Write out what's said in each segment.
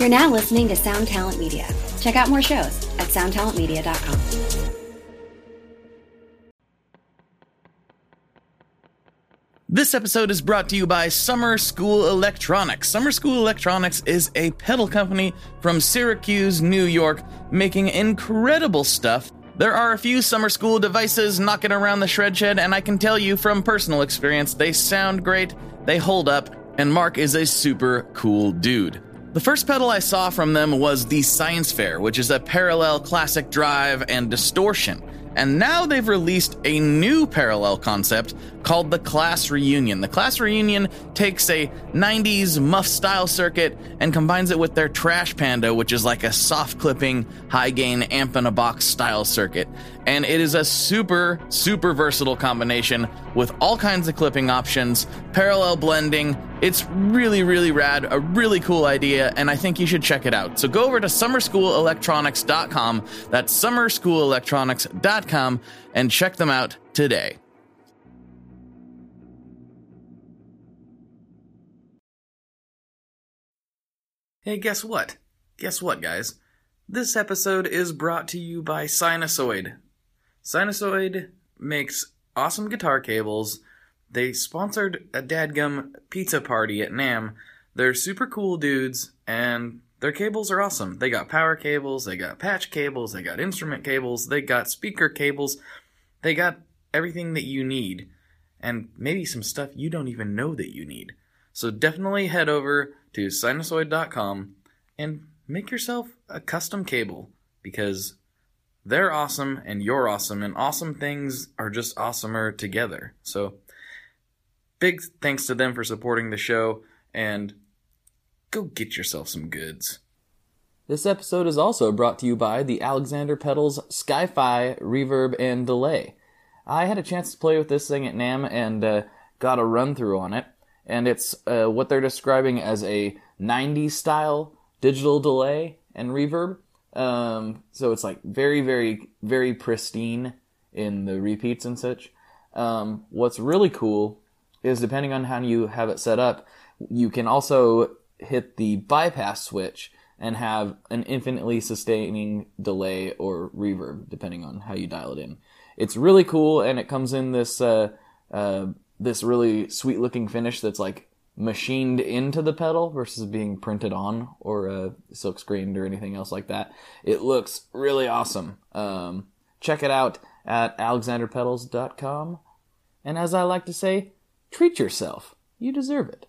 You're now listening to Sound Talent Media. Check out more shows at soundtalentmedia.com. This episode is brought to you by Summer School Electronics. Summer School Electronics is a pedal company from Syracuse, New York, making incredible stuff. There are a few summer school devices knocking around the shred shed, and I can tell you from personal experience, they sound great, they hold up, and Mark is a super cool dude. The first pedal I saw from them was the Science Fair, which is a parallel classic drive and distortion. And now they've released a new parallel concept called the Class Reunion. The Class Reunion takes a 90s muff style circuit and combines it with their Trash Panda, which is like a soft clipping, high gain amp in a box style circuit. And it is a super, super versatile combination with all kinds of clipping options, parallel blending. It's really, really rad, a really cool idea, and I think you should check it out. So go over to summerschoolelectronics.com, that's summerschoolelectronics.com, and check them out today. Hey, guess what? Guess what, guys? This episode is brought to you by Sinusoid. Sinusoid makes awesome guitar cables. They sponsored a dadgum pizza party at NAMM. They're super cool dudes, and their cables are awesome. They got power cables, they got patch cables, they got instrument cables, they got speaker cables, they got everything that you need, and maybe some stuff you don't even know that you need. So definitely head over to sinusoid.com and make yourself a custom cable because they're awesome and you're awesome and awesome things are just awesomer together. So big thanks to them for supporting the show and go get yourself some goods. This episode is also brought to you by the Alexander Pedals Sky-Fi Reverb and Delay. I had a chance to play with this thing at NAMM and uh, got a run through on it, and it's uh, what they're describing as a 90s style digital delay and reverb. Um, so it's like very, very, very pristine in the repeats and such. Um, what's really cool is depending on how you have it set up, you can also hit the bypass switch and have an infinitely sustaining delay or reverb depending on how you dial it in. It's really cool and it comes in this uh, uh, this really sweet looking finish that's like machined into the pedal versus being printed on or uh, silk screened or anything else like that. It looks really awesome. Um, check it out at alexanderpedals.com. And as I like to say, treat yourself. You deserve it.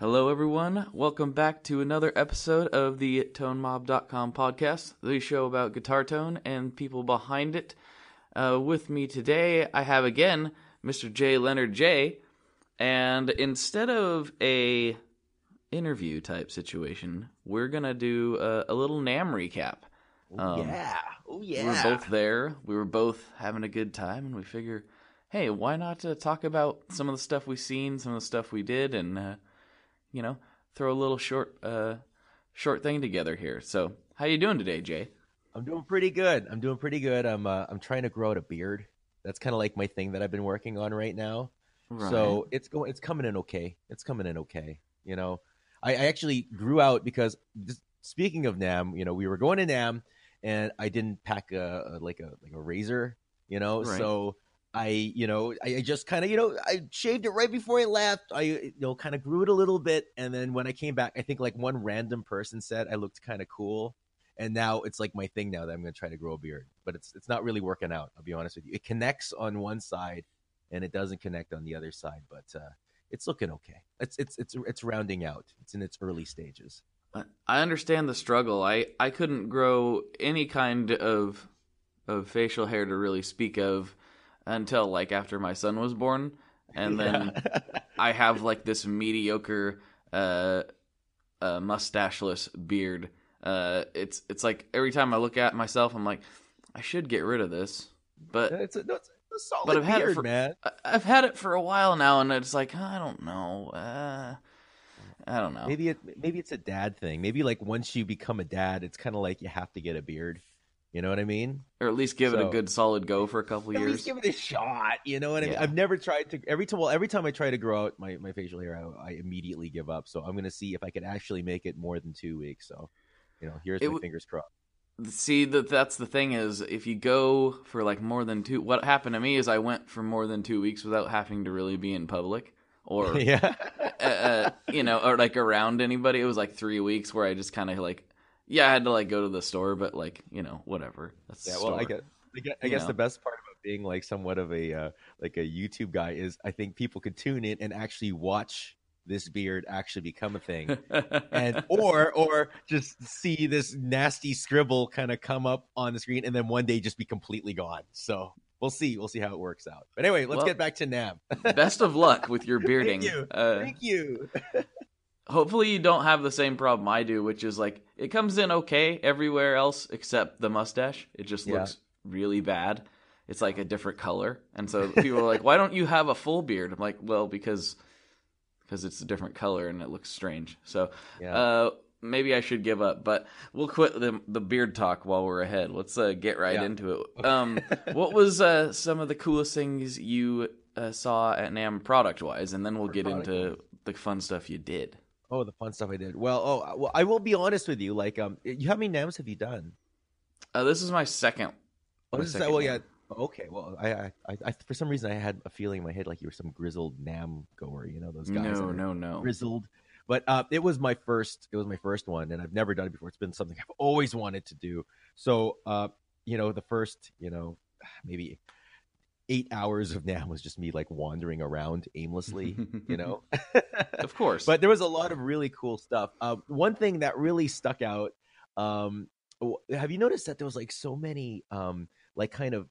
Hello, everyone. Welcome back to another episode of the ToneMob.com podcast, the show about guitar tone and people behind it. Uh, with me today, I have again Mr. J. Leonard J. And instead of a interview type situation, we're gonna do a, a little NAMM recap. Um, yeah. Oh yeah. We were both there. We were both having a good time, and we figure, hey, why not uh, talk about some of the stuff we've seen, some of the stuff we did, and uh, you know, throw a little short, uh, short thing together here. So, how you doing today, Jay? I'm doing pretty good. I'm doing pretty good. I'm uh, I'm trying to grow out a beard. That's kind of like my thing that I've been working on right now. Right. So it's going. It's coming in okay. It's coming in okay. You know, I, I actually grew out because this, speaking of NAMM, you know, we were going to NAMM, and I didn't pack a, a like a like a razor. You know, Right. so I you know I, I just kind of you know I shaved it right before I left. I you know kind of grew it a little bit, and then when I came back, I think like one random person said I looked kind of cool. And now it's like my thing now that I'm going to try to grow a beard, but it's it's not really working out. I'll be honest with you. It connects on one side, and it doesn't connect on the other side. But uh, it's looking okay. It's it's it's it's rounding out. It's in its early stages. I- understand the struggle. I, I couldn't grow any kind of of facial hair to really speak of until like after my son was born, and then I have like this mediocre uh, uh mustacheless beard. Uh, it's it's like every time I look at myself, I'm like, I should get rid of this, but it's a, no, it's but I've had beard, it for man. I've had it for a while now, and it's like I don't know. Uh, I don't know. Maybe it maybe it's a dad thing. Maybe like once you become a dad, it's kind of like you have to get a beard. You know what I mean? or at least give it a good solid go for a couple At years. least give it a shot. You know what I mean? Yeah. I've never tried to every time. Well, every time I try to grow out my, my facial hair, I, I immediately give up. So I'm gonna see if I can actually make it more than two weeks. So, you know, here's It my w- fingers crossed. See that that's the thing is if you go for like more than two what happened to me is I went for more than 2 weeks without having to really be in public or yeah. uh, uh, you know or like around anybody. It was like 3 weeks where I just kind of like yeah I had to like go to the store but like you know whatever. That's Yeah, well, I guess I guess, I guess the best part about being like somewhat of a uh, like a YouTube guy is I think people could tune in and actually watch this beard actually become a thing, and or or just see this nasty scribble kind of come up on the screen and then one day just be completely gone. So we'll see, we'll see how it works out. But anyway, let's Well- get back to NAMM. best of luck with your bearding you. Uh, Thank you. hopefully you don't have the same problem I do, which is like it comes in okay everywhere else except the mustache. It just Yeah. looks really bad. It's like a different color, and so people are like, "Why don't you have a full beard?" I'm like, "Well, because because it's a different color and it looks strange." So Yeah. uh, maybe I should give up, but we'll quit the the beard talk while we're ahead. Let's uh, get right Yeah. into it. Um, what was uh, some of the coolest things you uh, saw at NAMM product wise, and then we'll get into the fun stuff you did. Oh, the fun stuff I did. Well, oh, well, I will be honest with you. Like, um, you how many NAMMs have you done? Uh, this is my second. Oh, my this is second well, yeah. Okay, well, I, I, I, for some reason, I had a feeling in my head like you were some grizzled NAMM goer. You know those guys. No, no, no. grizzled. But uh, it was my first. It was my first one, and I've never done it before. It's been something I've always wanted to do. So, uh, you know, the first, you know, maybe eight hours of NAMM was just me like wandering around aimlessly. you know, of course. but there was a lot of really cool stuff. Um, one thing that really stuck out. Um, have you noticed that there was like so many, um, like kind of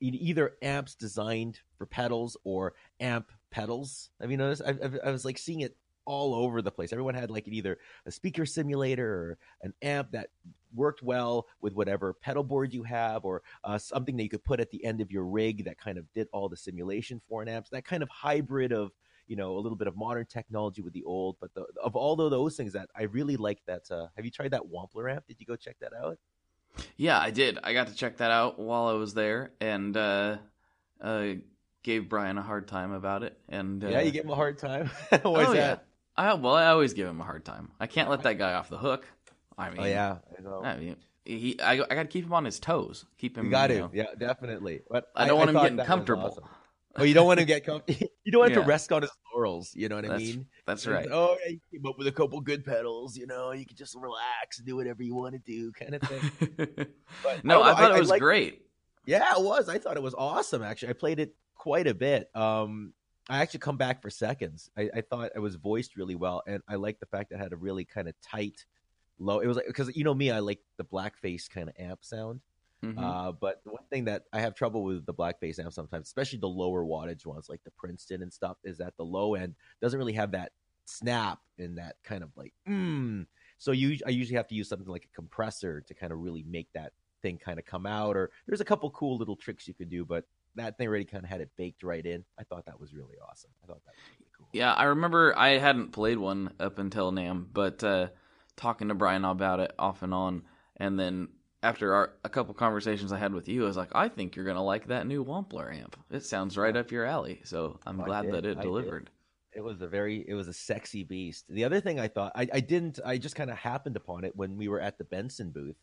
either amps designed for pedals or amp pedals? Have you noticed? I, I, I was like seeing it all over the place. Everyone had like either a speaker simulator or an amp that worked well with whatever pedal board you have, or uh, something that you could put at the end of your rig that kind of did all the simulation for an amp. That kind of hybrid of you know a little bit of modern technology with the old. But the, of all of those things, that I really like that. Uh, have you tried that Wampler amp? Did you go check that out? Yeah, I did. I got to check that out while I was there, and uh, uh, gave Brian a hard time about it. And uh, yeah, you gave him a hard time. Why oh is yeah. that? I, well, I always give him a hard time. I can't let that guy off the hook. I mean, Oh yeah, I. I mean, he. I, I got to keep him on his toes. Keep him. You got you to, know- yeah, definitely. But I don't want him getting comfortable. awesome. Oh, you don't want to get comfortable. you don't want Yeah. to rest on his laurels. You know what I mean? That's And, right. Oh, yeah, you came up with a couple good pedals. You know, you can just relax and do whatever you want to do, kind of thing. But no, I know, thought it was great. Yeah, it was. I thought it was awesome. Actually, I played it quite a bit. Um, I actually come back for seconds. I, I thought it was voiced really well, and I like the fact that it had a really kind of tight, low. It was like because you know me, I like the blackface kind of amp sound. Mhm. Uh, but one thing that I have trouble with the blackface amp sometimes, especially the lower wattage ones like the Princeton and stuff, is that the low end doesn't really have that snap and that kind of like mm. So you, I usually have to use something like a compressor to kind of really make that thing kind of come out. Or there's a couple cool little tricks you could do, but that thing already kind of had it baked right in. I thought that was really awesome. I thought that was really cool. Yeah, I remember I hadn't played one up until NAMM, but uh, talking to Brian about it off and on, and then after our, a couple conversations I had with you, I was like, I think you're gonna like that new Wampler amp. It sounds right up your alley. So I'm I glad did, that it I did. delivered. It was a very, it was a sexy beast. The other thing I thought, I, I didn't, I just kind of happened upon it when we were at the Benson booth.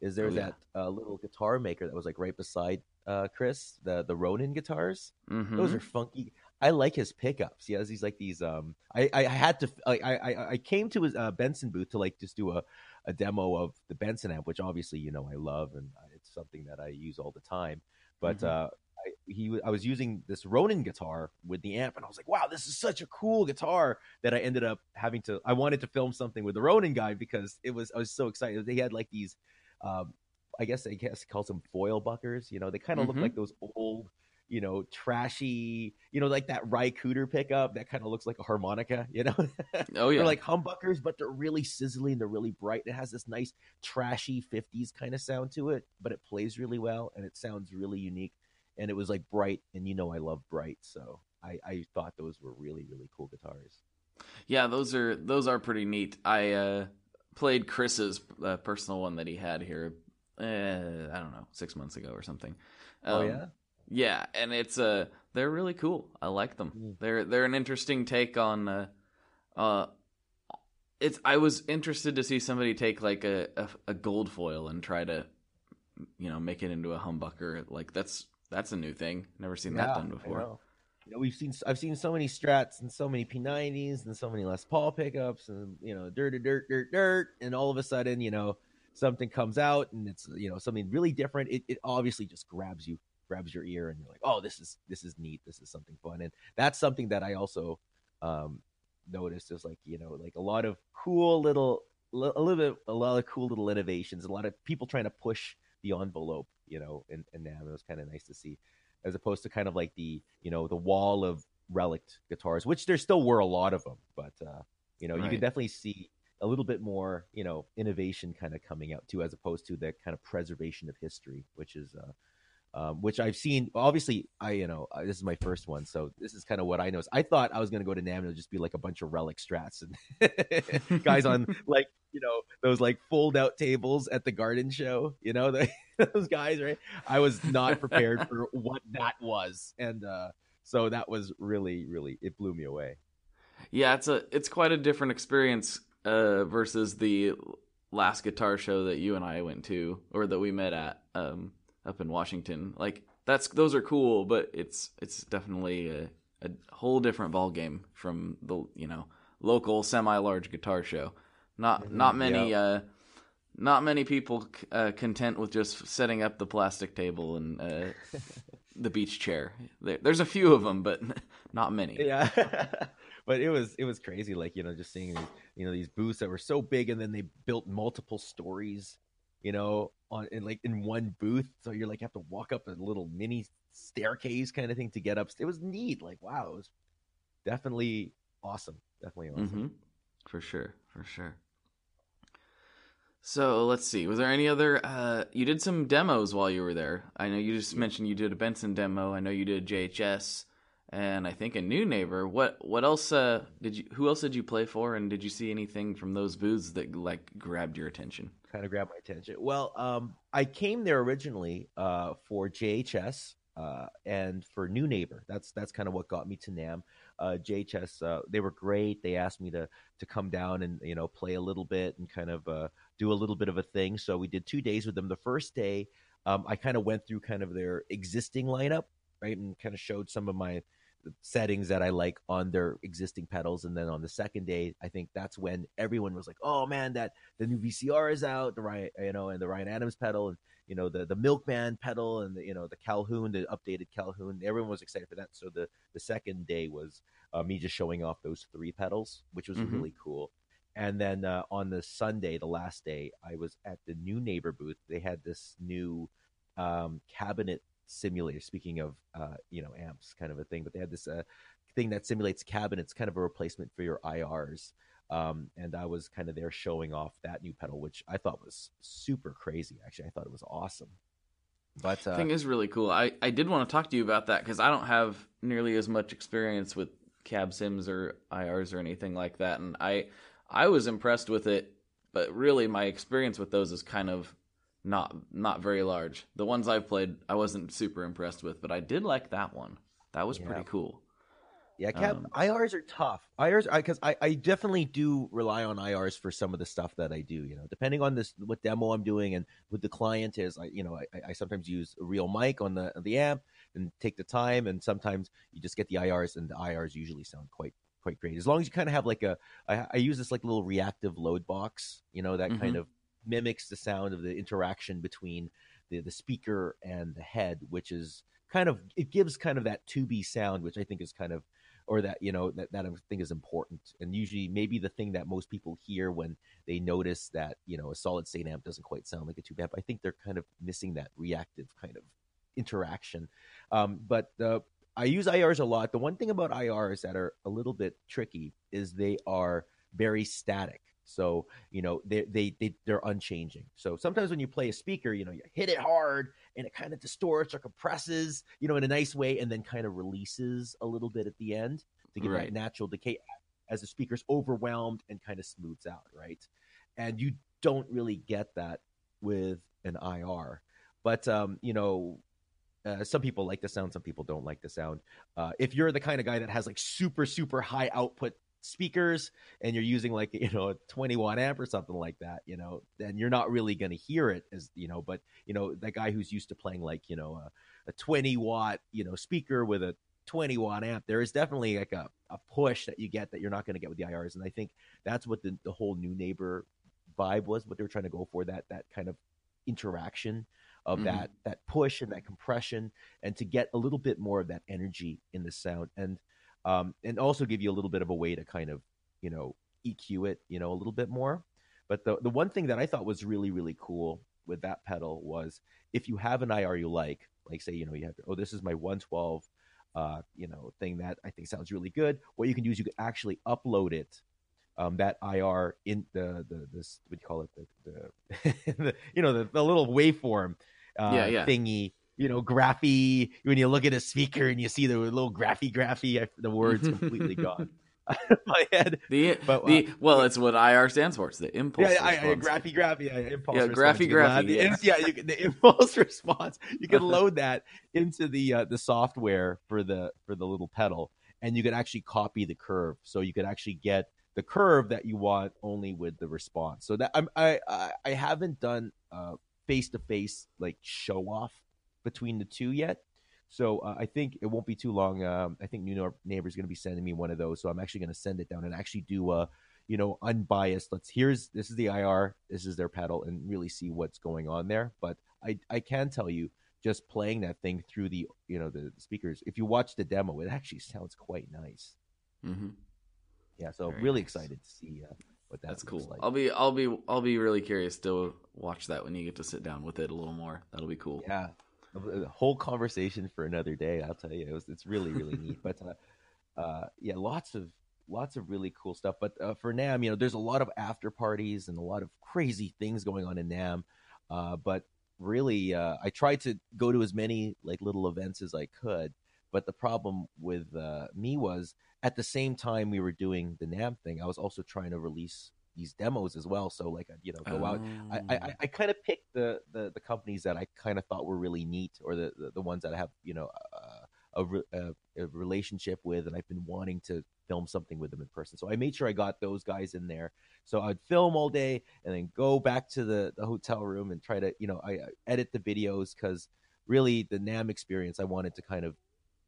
Is there Oh, yeah. that uh, little guitar maker that was like right beside uh, Chris, the the Ronin guitars. hmm Those are funky. I like his pickups. He has these like these. Um, I I, I had to. I, I I came to his uh, Benson booth to like just do a a demo of the Benson amp, which obviously you know I love and it's something that I use all the time. But Mhm. uh, I, he I was using this Ronin guitar with the amp, and I was like, wow, this is such a cool guitar that I ended up having to. I wanted to film something with the Ronin guy because it was. I was so excited. They had like these. Um, I guess I guess he calls them foil buckers. You know, they kind of Mhm. look like those old you know, trashy, you know, like that Ry Cooder pickup that kind of looks like a harmonica, you know? Oh yeah, They're like humbuckers, but they're really sizzling. They're really bright. It has this nice trashy 50s kind of sound to it, but it plays really well and it sounds really unique. And it was like bright, and you know I love bright, so I, I thought those were really, really cool guitars. Yeah, those are those are pretty neat. I uh, played Chris's uh, personal one that he had here. Uh, I don't know, six months ago or something. oh Um, yeah. Yeah, and it's uh they're really cool. I like them. Mm. They're they're an interesting take on uh uh it's I was interested to see somebody take like a a, a gold foil and try to you know make it into a humbucker. Like that's that's a new thing. Never seen that done before. You know, we've seen I've seen so many strats and so many P90s and so many Les Paul pickups and you know dirt dirt dirt dirt and all of a sudden you know something comes out and it's you know something really different. It it obviously just grabs you grabs your ear and you're like oh this is this is neat. This is something fun. And that's something that I also um noticed is like you know like a lot of cool little a little bit a lot of cool little innovations a lot of people trying to push the envelope you know and and now it was kind of nice to see as opposed to kind of like the you know the wall of relic guitars which there still were a lot of them but uh you know you can definitely see a little bit more you know innovation kind of coming out too as opposed to the kind of preservation of history which is uh um, which I've seen. Obviously, I you know this is my first one, so this is kind of what I know. I thought I was going to go to NAMM and it would just be like a bunch of relic strats and guys on like you know those like fold out tables at the garden show. You know the, those guys, right? I was not prepared for what that was, and uh, so that was really really it blew me away. Yeah, it's a it's quite a different experience uh, versus the last guitar show that you and I went to or that we met at um, up in Washington. Like that's those are cool, but it's it's definitely a, a whole different ball game from the you know local semi large guitar show. Not not many uh, not many people c- uh, content with just setting up the plastic table and uh, the beach chair. There, there's a few of them, but not many. Yeah. but it was it was crazy like you know just seeing these you know these booths that were so big and then they built multiple stories you know on in like in one booth so you're like have to walk up a little mini staircase kind of thing to get up it was neat like wow it was definitely awesome definitely awesome hmm For sure, for sure. So let's see. Was there any other? Uh, you did some demos while you were there. I know you just mentioned you did a Benson demo. I know you did a JHS, and I think a new neighbor. What what else? Uh, did you? Who else did you play for? And did you see anything from those booths that like grabbed your attention? Kind of grabbed my attention. Well, um, I came there originally uh, for JHS uh, and for New Neighbor. That's that's kind of what got me to NAMM. Uh, JHS, uh, they were great. They asked me to to come down and you know play a little bit and kind of uh, do a little bit of a thing. So we did two days with them. The first day, um, I kind of went through kind of their existing lineup, right, and kind of showed some of my settings that I like on their existing pedals. And then on the second day, I think that's when everyone was like, "Oh man, that the new VCR is out, the Ryan, you know, and the Ryan Adams pedal, and you know the the Milkman pedal, and the you know the Calhoun, the updated Calhoun. Everyone was excited for that. So the the second day was uh, me just showing off those three pedals, which was Mhm. really cool. And then uh, on the Sunday, the last day, I was at the new neighbor booth. They had this new um, cabinet simulator. Speaking of uh, you know amps, kind of a thing, but they had this uh, thing that simulates cabinets, kind of a replacement for your IRs. Um, and I was kind of there showing off that new pedal, which I thought was super crazy. Actually, I thought it was awesome. But uh, thing is really cool. I, I did want to talk to you about that because I don't have nearly as much experience with cab sims or IRs or anything like that, and I I was impressed with it, but really my experience with those is kind of not not very large. The ones I've played, I wasn't super impressed with, but I did like that one. That was Yeah. pretty cool. Yeah, cab Um, IRs are tough. IRs, because I, I, definitely do rely on IRs for some of the stuff that I do. You know, depending on this what demo I'm doing and what the client is. I you know I, I sometimes use a real mic on the the amp and take the time, and sometimes you just get the IRs, and the IRs usually sound quite quite great as long as you kind of have like a I, I use this like little reactive load box. You know that kind of mimics the sound of the interaction between the the speaker and the head, which is kind of it gives kind of that tubey sound, which I think is kind of or that you know that that I think is important, and usually maybe the thing that most people hear when they notice that you know a solid state amp doesn't quite sound like a tube amp. I think they're kind of missing that reactive kind of interaction. Um, but I use IRs a lot. The one thing about IRs that are a little bit tricky is they are very static. So you know they they they they're unchanging. So sometimes when you play a speaker, you know you hit it hard and it kind of distorts or compresses, you know, in a nice way, and then kind of releases a little bit at the end to give Right. that natural decay. as the speaker's overwhelmed and kind of smooths out, right? And you don't really get that with an IR. But um, you know, uh, some people like the sound, some people don't like the sound. Uh, if you're the kind of guy that has like super super high output speakers and you're using like you know a 20 watt amp or something like that you know then you're not really going to hear it as you know but you know that guy who's used to playing like you know a, a 20 watt you know speaker with a 20 watt amp there is definitely like a, a push that you get that you're not going to get with the irs and i think that's what the, the whole new neighbor vibe was what they were trying to go for that that kind of interaction of Mhm. that that push and that compression and to get a little bit more of that energy in the sound and um and also give you a little bit of a way to kind of you know EQ it you know a little bit more. But the the one thing that I thought was really really cool with that pedal was if you have an IR you like like say you know you have oh this is my 112 uh you know thing that I think sounds really good. What you can do is you can actually upload it um, that IR in the the this what do you call it? The, the, the you know the, the little waveform uh, Yeah, yeah. thingy you know graphy when you look at a speaker and you see the little graphy graphy the words completely gone out of my head The But, the uh, well, it's what IR stands for. It's the impulse. yeah, I, I, graphy, graphy, yeah, impulse. Yeah, response. graphy, You can add graphy, the- yeah. yeah, you the impulse response. You can load that into the uh, the software for the for the little pedal, and you can actually copy the curve. So you could actually get the curve that you want only with the response. So that I'm, I I I haven't done face to face like show off between the two yet. So uh, I think it won't be too long. Um, I think New Neighbor is going to be sending me one of those. So I'm actually going to send it down and actually do a, you know, unbiased. Let's here's this is the IR, this is their pedal, and really see what's going on there. But I I can tell you, just playing that thing through the you know the speakers. If you watch the demo, it actually sounds quite nice. hmm Yeah, so Very really nice. excited to see uh, what that That's cool. Like. I'll be I'll be I'll be really curious to watch that when you get to sit down with it a little more. That'll be cool. Yeah, a whole conversation for another day. I'll tell you, it was, it's really really neat. But uh, uh, yeah, lots of lots of really cool stuff. But uh, for NAMM, you know, there's a lot of after parties and a lot of crazy things going on in NAMM. Uh, but really, uh, I tried to go to as many like little events as I could. But the problem with uh, me was at the same time we were doing the NAMM thing, I was also trying to release these demos as well. So like, you know, go out I, I, I kind of picked the, the, the companies that I kind of thought were really neat, or the, the, the ones that I have you know uh, a, a, a relationship with, and I've been wanting to film something with them in person. So I made sure I got those guys in there. So I'd film all day and then go back to the, the hotel room and try to you know I, I edit the videos because really the NAMM experience I wanted to kind of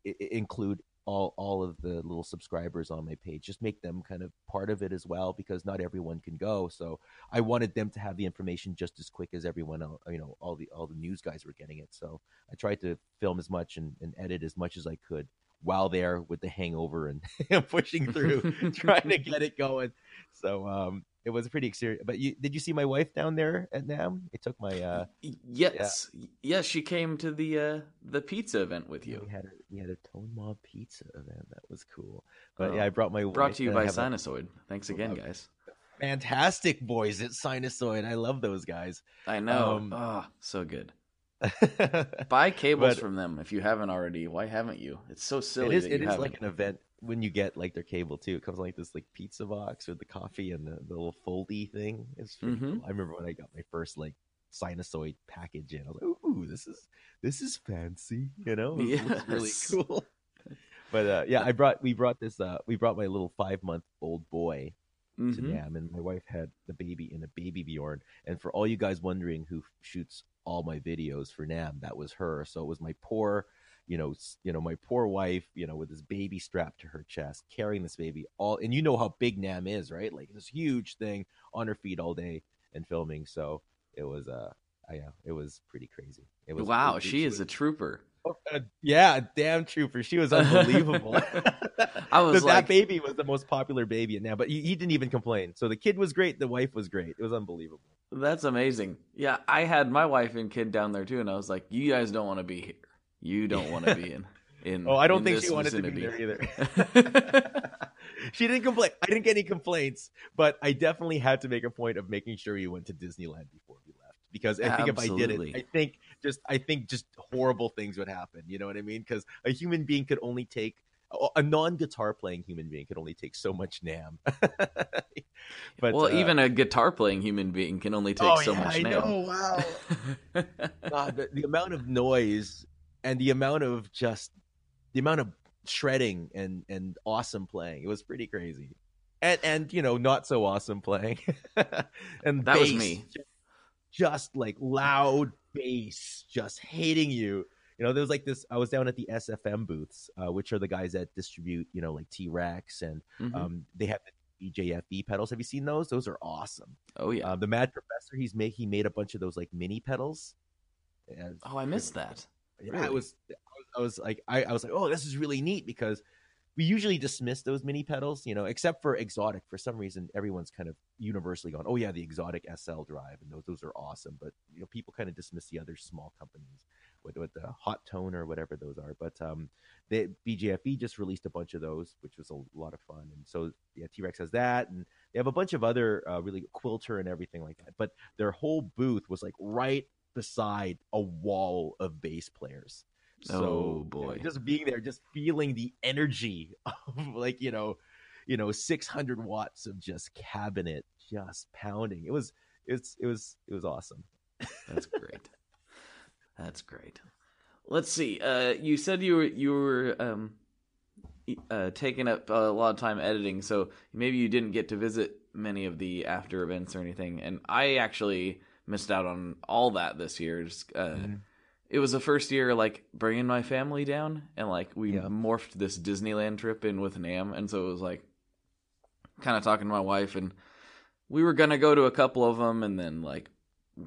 include all all of the little subscribers on my page just make them kind of part of it as well because not everyone can go so I wanted them to have the information just as quick as everyone else. You know, all the all the news guys were getting it. So I tried to film as much and, and edit as much as I could while there with the hangover and pushing through, trying to get it going. So um, it was pretty serious. But you, did you see my wife down there at NAMM? It took my uh, yes, yes, she came to the uh the pizza event with you. we had a, we had a Tone Mob Pizza event. That was cool. But Oh. yeah, I brought my Brought wife to you by have a Sinusoid. Thanks again, guys. fantastic boys at Sinusoid. I love those guys. I know. Um, oh, so good. Buy cables But- from them if you haven't already. Why haven't you? It's so silly It is, that it you is haven't. like an event when you get like their cable too. It comes like this like pizza box with the coffee and the, the little foldy thing. It's pretty Mhm. cool. I remember when I got my first like sinusoid package in. I was like, ooh, this is this is fancy, you know? It looks really cool. But uh, yeah, I brought we brought this uh we brought my little five month old boy to Mhm. NAMM, and my wife had the baby in a baby Bjorn. And for all you guys wondering who shoots all my videos for NAMM, that was her. So it was my poor, you know, you know, my poor wife, you know, with this baby strapped to her chest, carrying this baby all, and you know how big NAMM is, right? Like this huge thing on her feet all day and filming. So it was, uh, I, yeah, it was pretty crazy. It was Wow, it- she is a trooper. uh, yeah, damn trooper. She was unbelievable. I was that, like- that baby was the most popular baby now, but he, he didn't even complain. So the kid was great. The wife was great. It was unbelievable. That's amazing. Yeah, I had my wife and kid down there too, and I was like, "You guys don't want to be here. You don't want to be in." in Oh, I don't think she wanted to be vicinity." there either. she didn't complain. I didn't get any complaints, but I definitely had to make a point of making sure you went to Disneyland before we left because I think if I did Absolutely. it, I think just I think just horrible things would happen. You know what I mean? Because a human being could only take a non-guitar playing human being could only take so much NAMM. but well, uh, even a guitar playing human being can only take oh, so yeah, much I now. know, wow. God, the, the amount of noise and the amount of just the amount of shredding and and awesome playing. It was pretty crazy. And and you know, not so awesome playing. and That was me. Just, just like loud bass, just hating you. You know, there was like this. I was down at the SFM booths, uh, which are the guys that distribute, you know, like T Rex, and Mhm. um, they have the BJFE pedals. Have you seen those? Those are awesome. oh yeah. Uh, the Mad Professor, he's make he made a bunch of those like mini pedals. Oh, I missed that. Yeah, Really? I was, I was, I was like, I, I was like, oh, this is really neat because we usually dismiss those mini pedals, you know, except for Xotic. For some reason, everyone's kind of universally gone, oh yeah, the Xotic SL drive, and those those are awesome. But you know, people kind of dismiss the other small companies with, with the Hotone or whatever those are. But um, the BJFE just released a bunch of those, which was a lot of fun. And so yeah, T Rex has that, and they have a bunch of other uh, really quilter and everything like that. But their whole booth was like right beside a wall of bass players. So Oh, you know, boy. just being there, just feeling the energy of like you know, you know, six hundred watts of just cabinet just pounding. It was it's it was it was awesome. That's great. That's great. Let's see. Uh, you said you were you were um, uh, taking up a lot of time editing, so maybe you didn't get to visit many of the after events or anything. And I actually missed out on all that this year. Just, uh, Mhm. It was the first year like bringing my family down, and like we Yeah. morphed this Disneyland trip in with NAMM, and so it was like kind of talking to my wife, and we were gonna go to a couple of them, and then like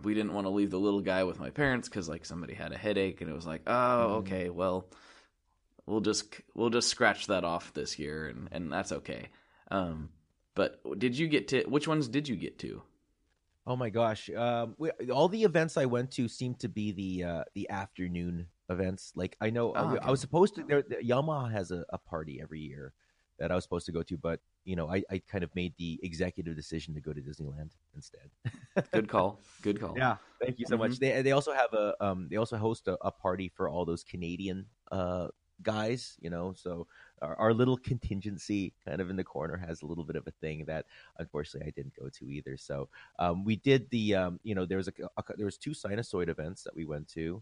we didn't want to leave the little guy with my parents because like somebody had a headache, and it was like, oh, Mhm. okay, well, we'll just we'll just scratch that off this year, and and that's okay. Um, but did you get to which ones did you get to? Oh my gosh! Um, we, all the events I went to seemed to be the uh, the afternoon events. Like I know I, Oh, I okay. was supposed to. There, Yamaha has a, a party every year that I was supposed to go to, but you know I, I kind of made the executive decision to go to Disneyland instead. Good call. Good call. Yeah, thank you so much. They they also have a um they also host a, a party for all those Canadian uh guys, you know. So our, our little contingency kind of in the corner has a little bit of a thing that unfortunately I didn't go to either. So um we did the um you know there was a, a there was two sinusoid events that we went to,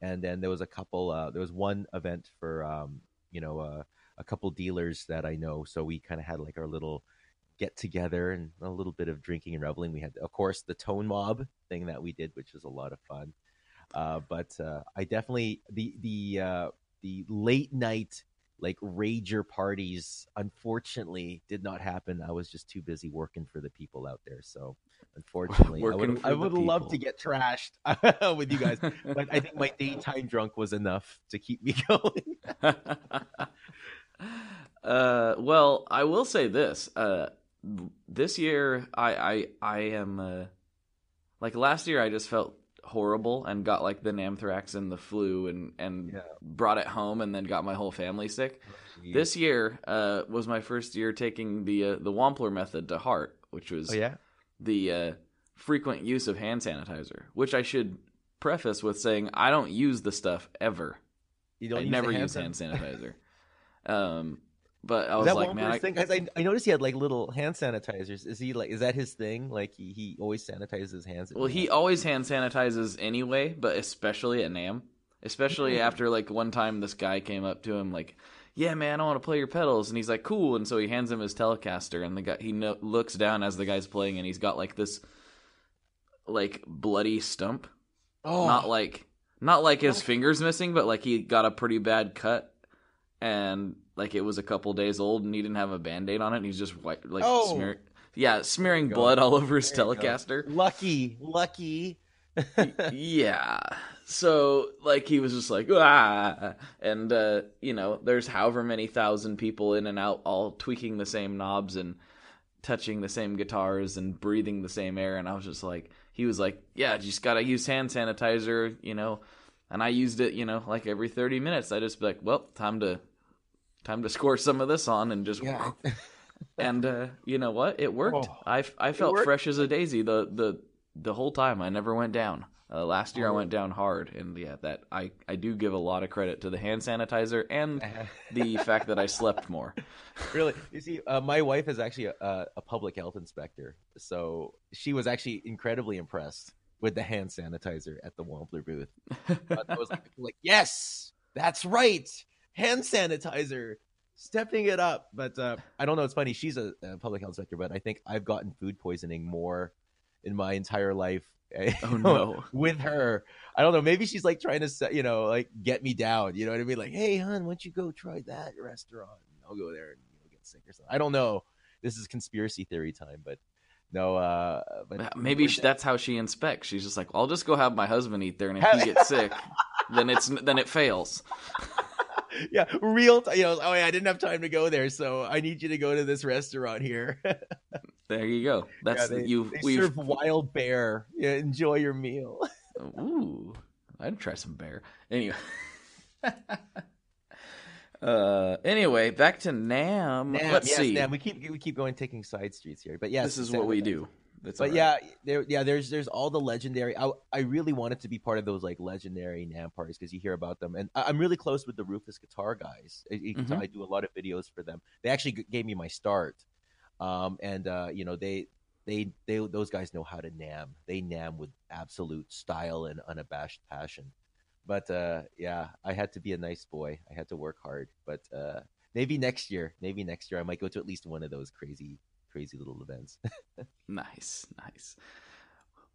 and then there was a couple uh there was one event for um you know uh, a couple dealers that I know. So we kind of had like our little get together and a little bit of drinking and reveling. We had, of course, the Tone Mob thing that we did, which was a lot of fun. Uh, but uh, I definitely the the uh, the late night like rager parties unfortunately did not happen. I was just too busy working for the people out there. So unfortunately, I would I would love to get trashed with you guys, but I think my daytime drunk was enough to keep me going. uh, well, I will say this. Uh, this year, I I I am uh, like last year. I just felt horrible and got like the anthrax and the flu and and Yeah. brought it home and then got my whole family sick. This year uh, was my first year taking the uh, the Wampler method to heart, which was oh yeah, the uh, frequent use of hand sanitizer. Which I should preface with saying I don't use the stuff ever. you don't I never hand use hand sanitizer. um, but I was that like, man, I, thing? I, I noticed he had like little hand sanitizers. Is he like? Is that his thing? Like he, he always sanitizes his hands. well, he always hand sanitizes anyway, but especially at NAMM, especially Mm. after like one time this guy came up to him like, "Yeah, man, I want to play your pedals," and he's like, "Cool," and so he hands him his Telecaster, and the guy he no- looks down as the guy's playing, and he's got like this like bloody stump, oh, not like not like his fingers missing, but like he got a pretty bad cut, and like it was a couple days old, and he didn't have a band aid on it, and he's just white like Oh. smear, yeah, smearing blood all over his There. Telecaster. lucky, lucky. yeah. So like he was just like ah, and uh, you know, there's however many thousand people in and out, all tweaking the same knobs and touching the same guitars and breathing the same air, and I was just like, he was like, yeah, just gotta use hand sanitizer, you know, and I used it, you know, like every thirty minutes. I just be like, well, time to time to score some of this on and just Yeah. and uh, you know what? It worked. Oh. I I felt worked? fresh as a daisy the the the whole time. I never went down. Uh, last year I went down hard, and yeah, that I I do give a lot of credit to the hand sanitizer and the fact that I slept more. really you see uh, my wife is actually a, a public health inspector so she was actually incredibly impressed with the hand sanitizer at the wampler booth i was like, like yes that's right hand sanitizer stepping it up but uh, i don't know it's funny she's a, a public health inspector but i think i've gotten food poisoning more in my entire life Oh no! with her i don't know maybe she's like trying to you know like get me down you know what i mean like hey hon why don't you go try that restaurant i'll go there and you know, get sick or something i don't know this is conspiracy theory time but no uh but Maybe she, that's how she inspects. She's just like, I'll just go have my husband eat there, and if he gets sick, then it's then it fails. yeah real t- you know oh yeah i didn't have time to go there so i need you to go to this restaurant here There you go. That's yeah, they, you. they We've serve wild bear yeah, enjoy your meal Ooh, I'd try some bear. Anyway. uh, anyway, back to NAMM. NAMM, Let's yes, see. NAMM. we keep we keep going taking side streets here but yes this is what we do. That's but right. yeah, there, yeah, there's there's all the legendary. I I really wanted to be part of those like legendary NAMM parties because you hear about them, and I, I'm really close with the Rufus Guitar guys. I, can tell Mhm. I do a lot of videos for them. They actually g- gave me my start, um, and uh, you know they they they those guys know how to NAMM. They NAMM with absolute style and unabashed passion. But uh, yeah, I had to be a nice boy. I had to work hard. But uh, maybe next year, maybe next year, I might go to at least one of those crazy crazy little events. Nice, nice.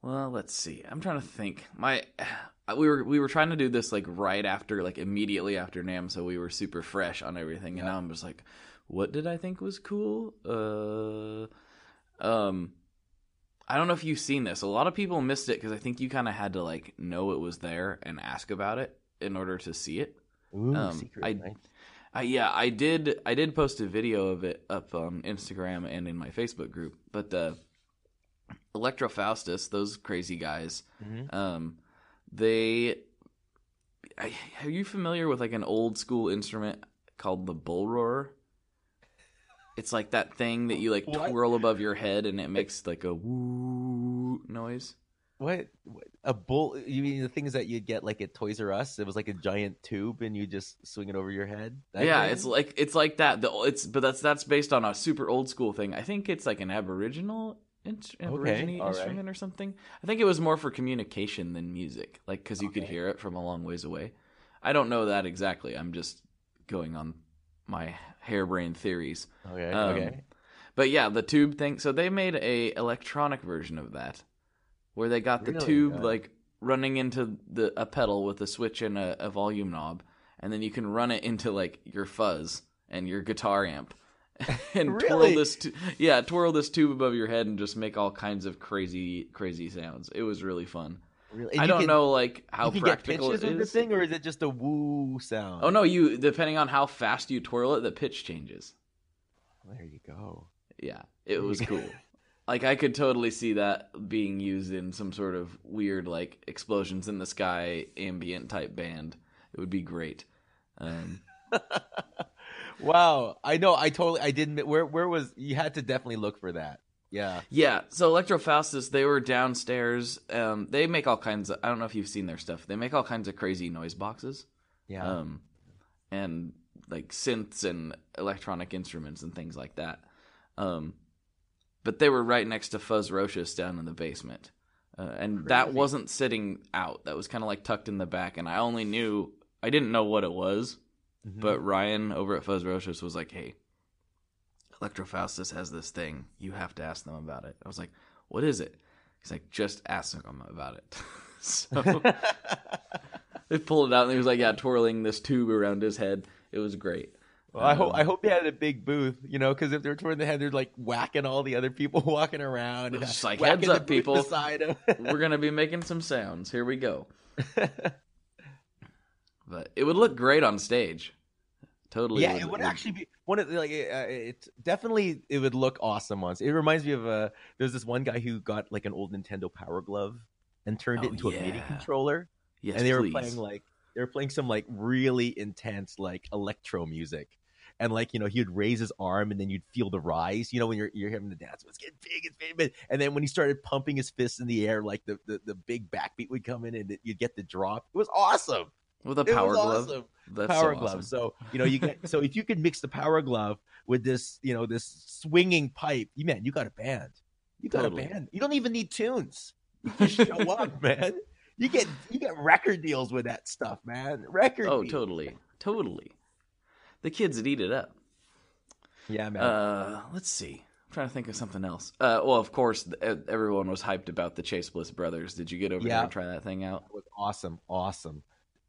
Well, let's see. I'm trying to think. My we were we were trying to do this like right after like immediately after NAMM, so we were super fresh on everything. And Yeah. now I'm just like, what did I think was cool? Uh, um, I don't know if you've seen this. A lot of people missed it because I think you kind of had to like know it was there and ask about it in order to see it. Ooh, Um, secret I-. Uh, yeah, I did. I did post a video of it up on Instagram and in my Facebook group. But uh, Electro Faustus, those crazy guys, Mhm. um, they. I, are you familiar with like an old school instrument called the bull roarer? It's like that thing that you like What? twirl above your head and it makes like a woo noise. What, what a bull? You mean the things that you'd get like at Toys R Us? It was like a giant tube, and you just swing it over your head. Yeah, thing? it's like it's like that. The it's but that's that's based on a super old school thing. I think it's like an Aboriginal in, Aborigine all right. instrument or something. I think it was more for communication than music, like because you could hear it from a long ways away. I don't know that exactly. I'm just going on my harebrained theories. okay. Um, okay. But yeah, the tube thing. So they made a electronic version of that, where they got the Really? tube Yeah. like running into the a pedal with a switch and a, a volume knob, and then you can run it into like your fuzz and your guitar amp, and twirl this. Yeah, twirl this tube above your head and just make all kinds of crazy, crazy sounds. It was really fun. Really? I don't can- know like how practical it with the thing, or is it just a woo sound? Oh no, you depending on how fast you twirl it, the pitch changes. There you go. Yeah, it was cool. like I could totally see that being used in some sort of weird like explosions in the sky ambient type band. It would be great. Um, wow. I know. I totally. I didn't. Where Where was you? Had to definitely look for that. Yeah. yeah, so Electro Faustus, they were downstairs. Um, they make all kinds of. I don't know if you've seen their stuff. They make all kinds of crazy noise boxes. Yeah. um, and like synths and electronic instruments and things like that. Um, but they were right next to Fuzzrocious down in the basement, uh, and that wasn't sitting out. That was kind of like tucked in the back, and I only knew I didn't know what it was. Mhm. But Ryan over at Fuzzrocious was like, "Hey, Electrofaustus has this thing. You have to ask them about it." I was like, "What is it?" He's like, "Just ask them about it." so they pulled it out, and he was like, "Yeah, twirling this tube around his head. It was great." Well, I hope Um, I hope they had a big booth, you know, because if they're toward the head, they're like whacking all the other people walking around. And Just like, "Heads up, people. beside. We're gonna be making some sounds. Here we go. But it would look great on stage. Totally. yeah, it would actually be one of the, like uh, it's definitely it would look awesome on. It reminds me of a there's this one guy who got like an old Nintendo Power Glove and turned Oh, it into a MIDI controller, Yes, and they please. were playing like they were playing some like really intense like electro music. And like you know he would raise his arm and then you'd feel the rise you know when you're you're having the dance it's getting big it's big and then when he started pumping his fists in the air like the the, the big backbeat would come in and you'd get the drop it was awesome with a It was power glove. awesome. That's power so glove awesome. so you know you get so if you could mix the power glove with this you know this swinging pipe you man you got a band you got Totally. a band you don't even need tunes you just show up man you get you get record deals with that stuff man record Oh, deals. totally, totally. The kids would eat it up. yeah man Uh, let's see. I'm trying to think of something else. Uh, well, of course, everyone was hyped about the Chase Bliss brothers. Did you get over there and try that thing out? It was awesome, awesome.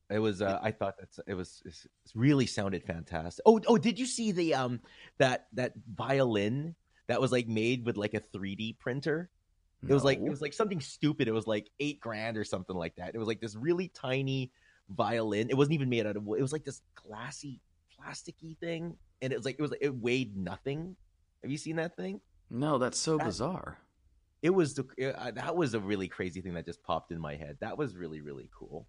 It was. Uh, I thought that's. It was. It really sounded fantastic. Oh, oh! Did you see the um that that violin that was like made with like a 3D printer? It was like it was like something stupid. It was like eight grand or something like that. It was like this really tiny violin. It wasn't even made out of wood. It was like this glassy, plasticky thing, and it was like it was like it weighed nothing. Have you seen that thing? no, that's so That- bizarre. It was the it, uh, that was a really crazy thing that just popped in my head. That was really really cool.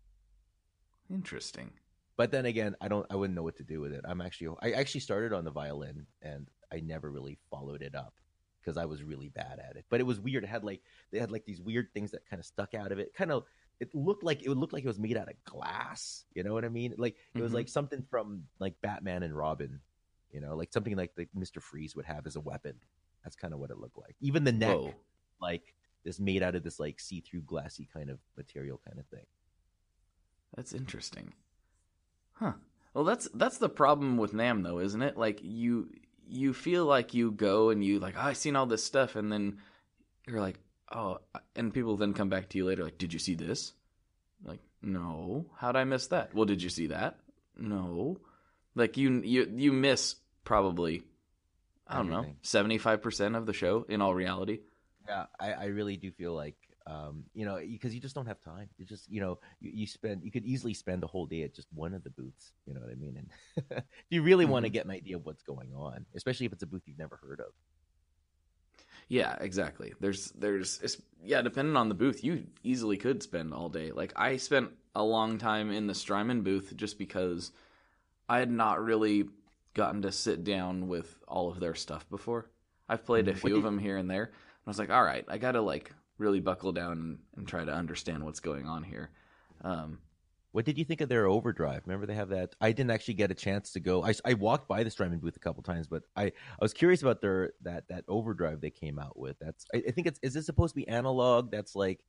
Interesting. but then again i don't i wouldn't know what to do with it i'm actually i actually started on the violin and i never really followed it up because i was really bad at it but it was weird it had like they had like these weird things that kind of stuck out of it kind of it looked like it would look like it was made out of glass you know what i mean like it was Mhm. like something from like batman and robin you know like something like like mr freeze would have as a weapon that's kind of what it looked like even the neck Whoa. like this made out of this like see-through glassy kind of material kind of thing That's interesting. Huh. Well, that's that's the problem with NAMM though, isn't it? Like you you feel like you go and you like, oh, I seen all this stuff, and then you're like, oh, and people then come back to you later, like, did you see this? Like, no. How'd I miss that? Well, did you see that? No. Like you you you miss probably, I don't know, seventy five percent of the show in all reality. Yeah, I, I really do feel like, um, you know, because you just don't have time. You just, you know, you, you spend, you could easily spend a whole day at just one of the booths. You know what I mean? And if you really want to get an idea of what's going on, especially if it's a booth you've never heard of. Yeah, exactly. There's there's it's, yeah, depending on the booth, you easily could spend all day. Like I spent a long time in the Strymon booth just because I had not really gotten to sit down with all of their stuff before. I've played a Mhm. What few of them here and there. And I was like, all right, I got to like really buckle down and, and try to understand what's going on here. Um, What did you think of their overdrive? Remember they have that? I didn't actually get a chance to go. I, I walked by the Strymon booth a couple times, but I, I was curious about their that that overdrive they came out with. That's I, I think it's is this supposed to be analog? That's like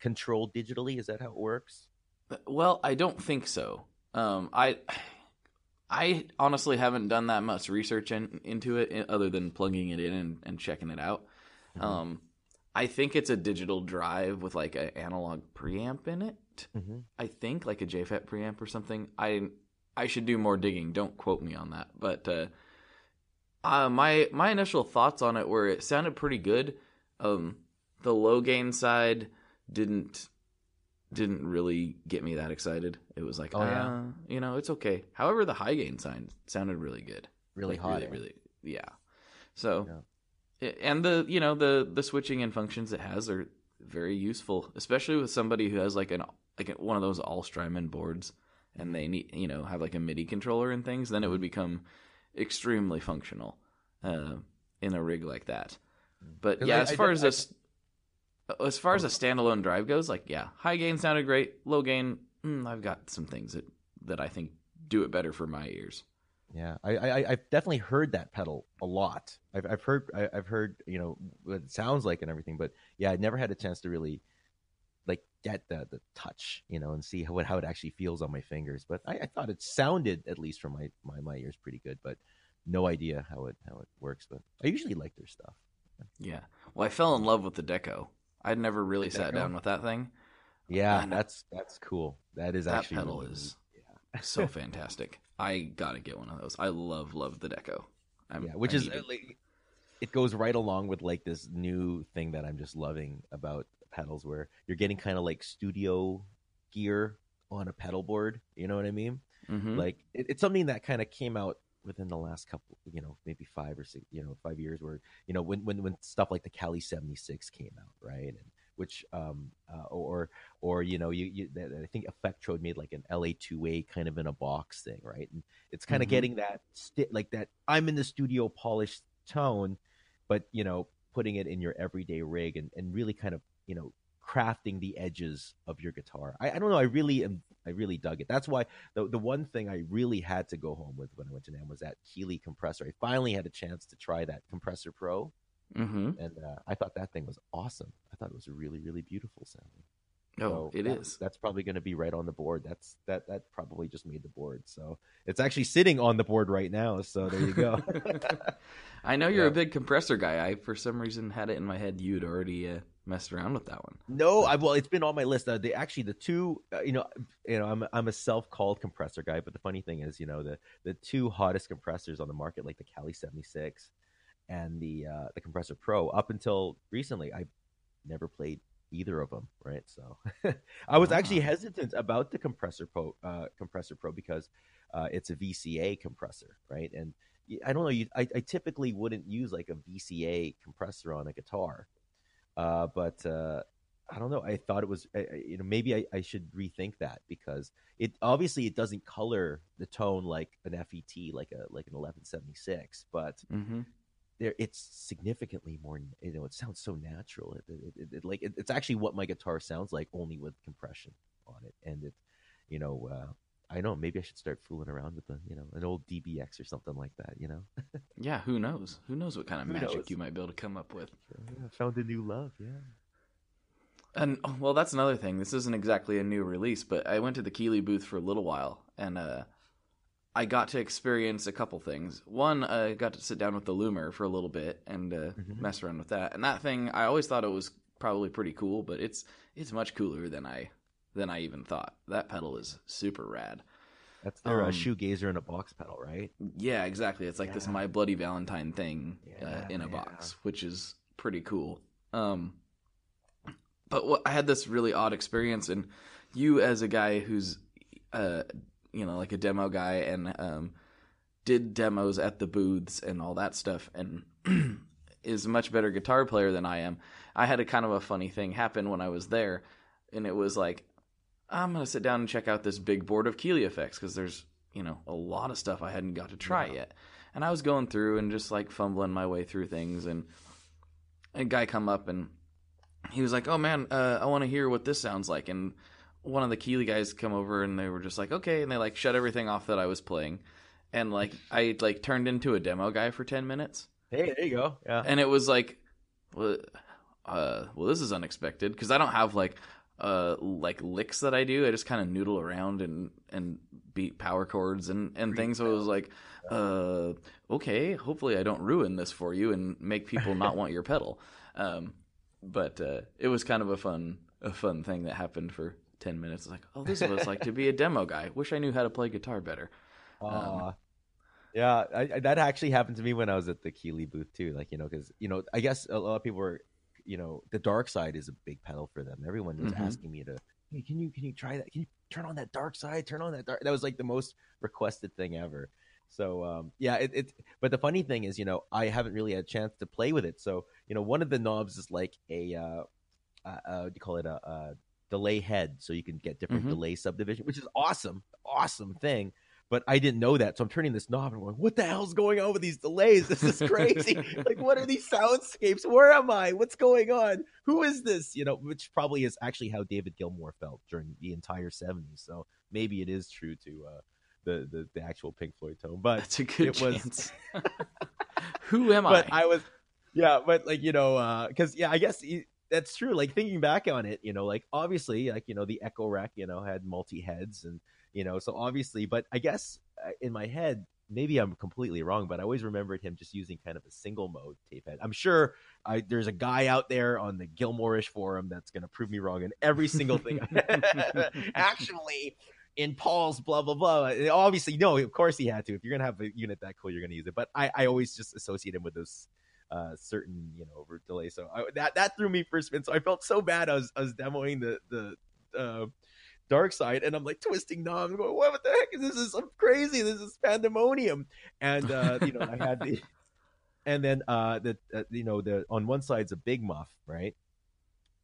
controlled digitally. Is that how it works? Well, I don't think so. Um, I I honestly haven't done that much research in, into it other than plugging it in and, and checking it out. Mhm. Um, I think it's a digital drive with like an analog preamp in it. Mm-hmm. I think like a JFET preamp or something. I I should do more digging. Don't quote me on that. But uh, uh, my my initial thoughts on it were it sounded pretty good. Um, the low gain side didn't didn't really get me that excited. It was like, Oh, yeah? uh, you know, it's okay. However, the high gain side sounded really good. Really Like, hot. Really, really, yeah. So, Yeah. and the you know the the switching and functions it has are very useful, especially with somebody who has like an like one of those all Strymon boards, and they need you know have like a MIDI controller and things. Then it would become extremely functional uh, in a rig like that. But yeah, I- as I far def- as I- this, as far as a standalone drive goes, like yeah, high gain sounded great. Low gain, mm, I've got some things that that I think do it better for my ears. Yeah, I, I I've definitely heard that pedal a lot. I've I've heard I, I've heard you know what it sounds like and everything, but yeah, I never had a chance to really get the the touch, you know, and see how it how it actually feels on my fingers. But I, I thought it sounded at least from my, my my ears pretty good, but no idea how it how it works. But I usually like their stuff. Yeah. Well, I fell in love with the Deco. I'd never really sat down with that thing. Yeah, know. that's that's cool. That is That actually pedal really is neat. so fantastic. I gotta get one of those. I love love the Deco. I'm, yeah, which I is like, it goes right along with like this new thing that I'm just loving about pedals, where you're getting kind of like studio gear on a pedal board. You know what I mean? Mhm. Like it, it's something that kind of came out within the last couple, you know, maybe five or six, you know, five years, where you know when when when stuff like the Cali '76 came out, right? And which um uh, or or you know you, you I think Effectrode made like an LA2A kind of in a box thing, right? And it's kind of Mhm. getting that sti- like that I'm in the studio polished tone, but you know putting it in your everyday rig and and really kind of you know crafting the edges of your guitar. I, I don't know. I really am. I really dug it. That's why the the one thing I really had to go home with when I went to NAMM was that Keeley compressor. I finally had a chance to try that Compressor Pro, Mm-hmm. and uh, I thought that thing was awesome. I thought it was a really really beautiful sounding. No, So it that- is. That's probably going to be right on the board. That's that that probably just made the board. So it's actually sitting on the board right now. So there you go. I know you're a big compressor guy. I, for some reason, had it in my head you'd already uh, messed around with that one. No, I well, it's been on my list. Uh, they actually the two, uh, you know, you know, I'm a- I'm a self-called compressor guy, but the funny thing is, you know, the the two hottest compressors on the market, like the Cali 76 and the uh, the Compressor Pro, up until recently, I never played either of them. Right, so I was actually Ah. hesitant about the Compressor Pro, uh, Compressor Pro, because uh, it's a VCA compressor, right, and I don't know. You, I, I typically wouldn't use like a VCA compressor on a guitar, uh, but uh, I don't know. I thought it was, I- you know, maybe I, I should rethink that because it obviously it doesn't color the tone like an FET, like a like an 1176, but Mm-hmm. there it's significantly more. You know, it sounds so natural. It, it, it, it like it, it's actually what my guitar sounds like, only with compression on it, and it, you know. Uh, I know maybe I should start fooling around with the, you know, an old DBX or something like that. You know, Yeah, who knows? Who knows what kind of Who magic knows? you might be able to come up with? Yeah, found a new love. Yeah. And oh, well, that's another thing. This isn't exactly a new release, but I went to the Keeley booth for a little while, and uh, I got to experience a couple things. One, I got to sit down with the Loomer for a little bit and uh, Mhm. mess around with that. And that thing, I always thought it was probably pretty cool, but it's it's much cooler than I than I even thought. That pedal is super rad. That's their uh, Um, shoegazer in a box pedal, right? Yeah, exactly. It's like this My Bloody Valentine thing uh, in a yeah. box, which is pretty cool. Um, but what, I had this really odd experience, and you, as a guy who's, uh, you know, like a demo guy and um, did demos at the booths and all that stuff, and is a much better guitar player than I am. I had a kind of a funny thing happen when I was there, and it was like, I'm gonna sit down and check out this big board of Keeley effects because there's you know a lot of stuff I hadn't got to try Yeah. yet, and I was going through and just like fumbling my way through things, and a guy come up and he was like, "Oh man, uh, I want to hear what this sounds like," and one of the Keeley guys come over and they were just like, "Okay," and they like shut everything off that I was playing, and like I like turned into a demo guy for ten minutes Hey, there you go. Yeah. and it was like well, uh, well this is unexpected because i don't have like uh like licks that i do. I just kind of noodle around and and beat power chords and and things. So it was like uh okay hopefully i don't ruin this for you and make people not want your pedal. Um but uh it was kind of a fun a fun thing that happened for 10 minutes. Like oh this is what it's like to be a demo guy. Wish i knew how to play guitar better. Aw. yeah, I, I, that actually happened to me when I was at the Keeley booth too. Like you know, because you know, I guess a lot of people were, you know, the dark side is a big pedal for them. Everyone was Mhm. asking me to, hey, can you can you try that? Can you turn on that dark side? Turn on that dark. That was like the most requested thing ever. So um, yeah, it, it. But the funny thing is, you know, I haven't really had a chance to play with it. So you know, one of the knobs is like a, uh, uh, uh do you call it, a, a delay head, so you can get different Mhm. delay subdivision, which is awesome, awesome thing but I didn't know that. So I'm turning this knob and going, what the hell's going on with these delays? This is crazy. like, what are these soundscapes? Where am I? What's going on? Who is this? You know, which probably is actually how David Gilmour felt during the entire 70s. So maybe it is true to uh, the, the the actual Pink Floyd tone. But that's a good it was- who am I? but i was, yeah, but like you know, because yeah, I guess y- that's true. Like thinking back on it, you know, like obviously, like you know, the Echorec, you know, had multi heads, and you know, so obviously, but I guess uh, in my head, maybe I'm completely wrong, but I always remembered him just using kind of a single mode tape head. I'm sure I, there's a guy out there on the Gilmourish forum that's going to prove me wrong in every single thing. Actually, in Paul's blah blah blah. And Obviously, no, of course he had to. If you're gonna have a unit that cool, you're gonna use it. But I, I always just associate him with those uh, certain, you know, over delay. So I, that that threw me for a spin. So I felt so bad. I was I was demoing the the uh, dark side, and I'm like twisting knobs, going, "What the heck is this? This is crazy. This is pandemonium." And uh, you know, I had the, and then uh, the uh, you know the on one side's a big muff, right?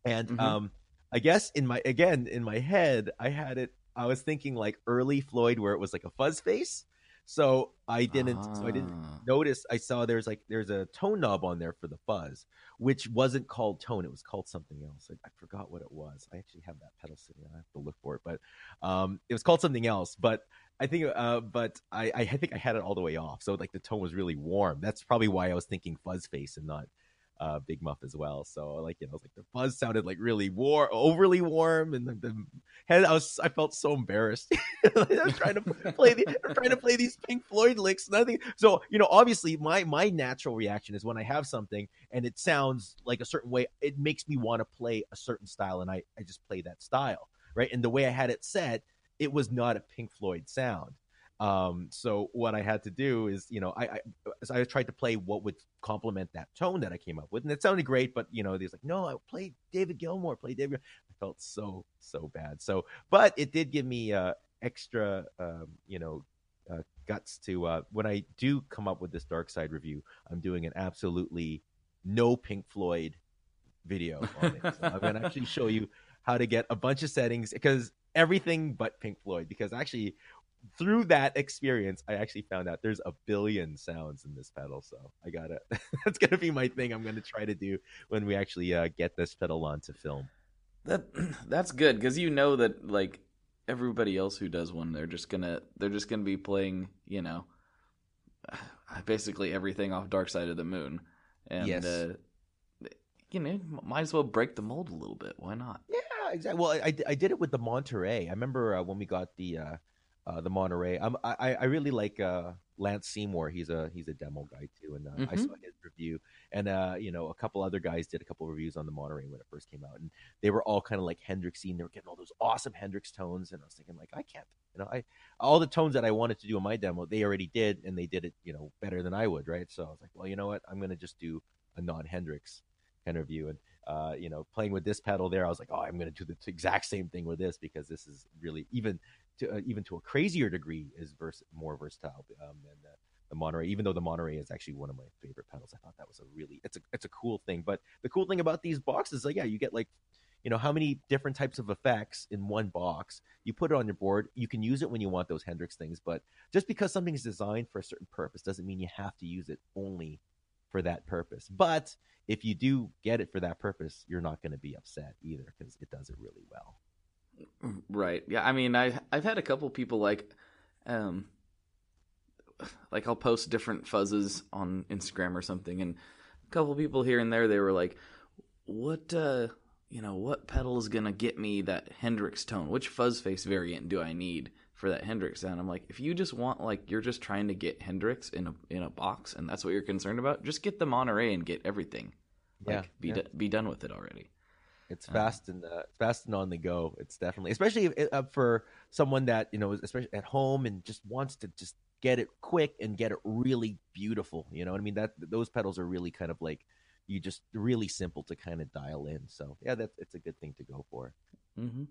and Mhm. um, I guess in my again in my head, I had it. I was thinking like early Floyd, where it was like a fuzz face. So I didn't. So I didn't Ah. notice. I saw there's like there's a tone knob on there for the fuzz, which wasn't called tone. It was called something else. I, I forgot what it was. I actually have that pedal sitting. I have to look for it, but um, it was called something else. But I think, uh, but I, I think I had it all the way off. So like the tone was really warm. That's probably why I was thinking fuzz face and not uh, Big Muff as well. So like you know, like the fuzz sounded like really warm, overly warm, and the, the head. I was I felt so embarrassed. I was trying to play the trying to play these Pink Floyd licks. Nothing. So you know, obviously my my natural reaction is when I have something and it sounds like a certain way, it makes me want to play a certain style, and I I just play that style, right? And the way I had it set, it was not a Pink Floyd sound. Um, so what I had to do is, you know, I, I so I tried to play what would complement that tone that I came up with, and it sounded great. But you know, there's like, no, I play David Gilmour, play David. I felt so so bad. So, but it did give me uh, extra, um, you know, uh, guts to uh, when I do come up with this Dark Side review. I'm doing an absolutely no Pink Floyd video on it. So I'm gonna actually show you how to get a bunch of settings because everything but Pink Floyd. Because actually, through that experience, I actually found out there's a billion sounds in this pedal. So I gotta that's gonna be my thing. I'm gonna try to do when we actually uh, get this pedal onto film. That that's good because you know that like everybody else who does one, they're just gonna they're just gonna be playing, you know, basically everything off Dark Side of the Moon, and Yes. uh, you know, might as well break the mold a little bit. Why not? Yeah, exactly. Well, I, I, I did it with the Monterey. I remember uh, when we got the uh, the Monterey. Um, I I really like uh, Lance Seymour. He's a he's a demo guy too, and uh, I Mhm. saw his review. And uh, you know, a couple other guys did a couple reviews on the Monterey when it first came out, and they were all kind of like Hendrixy. They were getting all those awesome Hendrix tones, and I was thinking like, I can't, you know, I all the tones that I wanted to do in my demo, they already did, and they did it, you know, better than I would, right? So I was like, well, you know what, I'm gonna just do a non Hendrix kind of review, and uh, you know, playing with this pedal there, I was like, oh, I'm going to do the exact same thing with this because this is really even to uh, even to a crazier degree is vers- more versatile um, than the, the Monterey. Even though the Monterey is actually one of my favorite pedals, I thought that was a really it's a it's a cool thing. But the cool thing about these boxes, like yeah, you get like you know how many different types of effects in one box. You put it on your board. You can use it when you want those Hendrix things, but just because something is designed for a certain purpose doesn't mean you have to use it only for that purpose. But if you do get it for that purpose, you're not going to be upset either because it does it really well. Right. Yeah. I mean, I I've had a couple people like, um, like I'll post different fuzzes on Instagram or something, and a couple people here and there they were like, "What, uh, you know, what pedal is gonna get me that Hendrix tone? Which fuzz face variant do I need for that Hendrix sound?" I'm like, if you just want like you're just trying to get Hendrix in a in a box, and that's what you're concerned about, just get the Monterey and get everything. Like, Yeah, be yeah. do- be done with it already. It's Uh, fast and uh, fast and on the go. It's definitely, especially if, uh, for someone that you know, especially at home and just wants to just get it quick and get it really beautiful. You know what I mean? That those pedals are really kind of like you just really simple to kind of dial in. So yeah, that's it's a good thing to go for. Mm-hmm.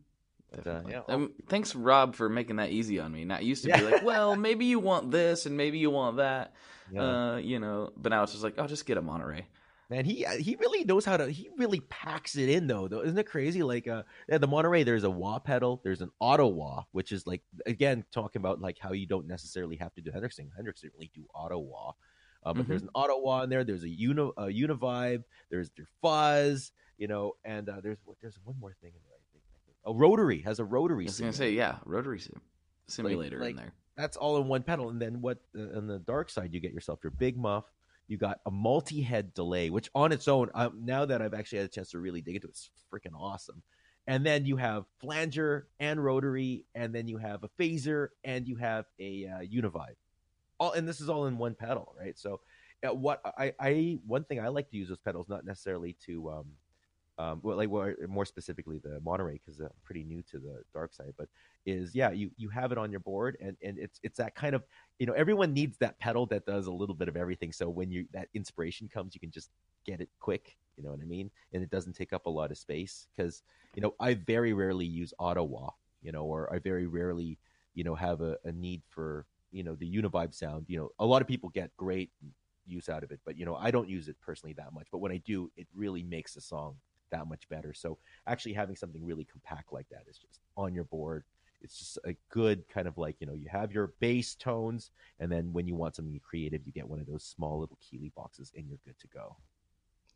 But, uh, yeah, um, thanks, Rob, for making that easy on me. Now, it used to be like, well, maybe you want this and maybe you want that, Yeah. uh, you know. But now it's just like, oh, just get a Monterey. Man, he uh, he really knows how to. He really packs it in though. Though isn't it crazy? Like uh, yeah, the Monterey, there's a wah pedal. There's an auto wah, which is like again talking about like how you don't necessarily have to do Hendrixing. Hendrix didn't really do auto wah, uh, but there's an auto wah in there. There's a uni a univibe. There's your fuzz, you know, and uh, there's there's one more thing in there. I think a rotary has a rotary. I was gonna say, yeah, rotary sim- simulator like- in there. that's all in one pedal. And then what uh, on the dark side, you get yourself your big muff. You got a multi-head delay, which on its own, um, now that I've actually had a chance to really dig into it, it's freaking awesome. And then you have flanger and rotary, and then you have a phaser, and you have a uh, univibe. All and this is all in one pedal, right? So, uh, what I, I one thing I like to use those pedals, not necessarily to um, um, well, like well, more specifically the Monterey, because I'm pretty new to the dark side, but is yeah, you you have it on your board, and and it's it's that kind of you know everyone needs that pedal that does a little bit of everything. So when you that inspiration comes, you can just get it quick. You know what I mean? And it doesn't take up a lot of space because you know I very rarely use auto wah, you know, or I very rarely you know have a, a need for you know the univibe sound. You know, a lot of people get great use out of it, but you know I don't use it personally that much. But when I do, it really makes the song that much better. So actually having something really compact like that is just on your board. It's just a good kind of like, you know, you have your bass tones, and then when you want something creative, you get one of those small little Keeley boxes and you're good to go.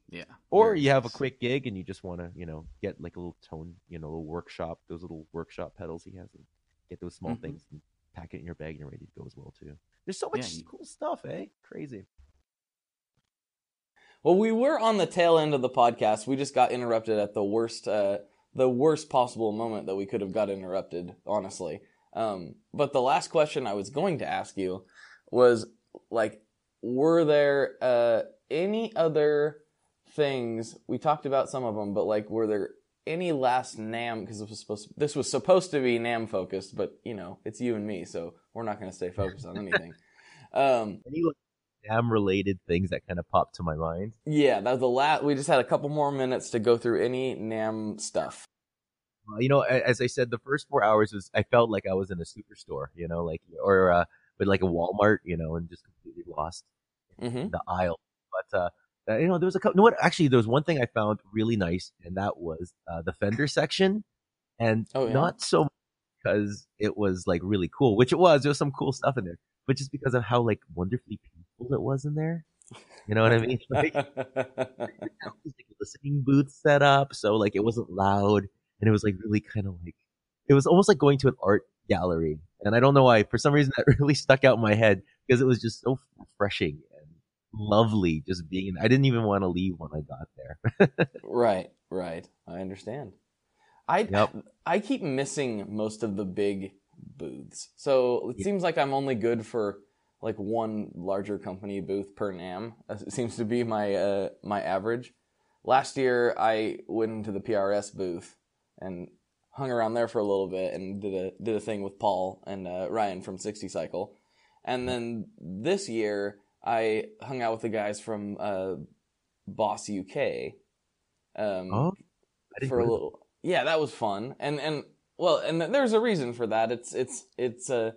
Yeah. Or you have a quick gig and you just want to, you know, get like a little tone, you know, a little workshop, those little workshop pedals he has, and get those small Mhm. things and pack it in your bag and you're ready to go as well too. There's so much Yeah, you- cool stuff, eh? Crazy. Well, we were on the tail end of the podcast. We just got interrupted at the worst, uh, the worst possible moment that we could have got interrupted. Honestly, um, but the last question I was going to ask you was like, were there uh, any other things we talked about some of them, but like, were there any last NAMM? Because this was supposed to, this was supposed to be NAMM focused, but you know, it's you and me, so we're not going to stay focused on anything. Um, Any NAMM related things that kind of popped to my mind. Yeah, that was the last. We just had a couple more minutes to go through any NAMM stuff. Uh, you know, as I said, the first four hours was I felt like I was in a superstore, you know, like or uh, but like a Walmart, you know, and just completely lost hmm the aisle. But uh, uh, you know, there was a couple. You know what? Actually, there was one thing I found really nice, and that was uh, the fender section, and Oh, yeah? not so because it was like really cool, which it was. There was some cool stuff in there, but just because of how like wonderfully peaceful it was in there. You know what I mean? Like, was like a listening booth set up, so like it wasn't loud, and it was like really kind of like it was almost like going to an art gallery. And I don't know why, for some reason, that really stuck out in my head because it was just so refreshing and lovely just being. in I didn't even want to leave when I got there. right, right. I understand. I Yep. I keep missing most of the big booths, so it Yeah. seems like I'm only good for like one larger company booth per NAMM. Seems to be my uh, my average. Last year, I went into the PRS booth and hung around there for a little bit and did a did a thing with Paul and uh, Ryan from Sixty Cycle, and then this year I hung out with the guys from uh, Boss UK. Um, oh, for a little. Yeah, that was fun, and and well, and there's a reason for that. It's it's it's uh,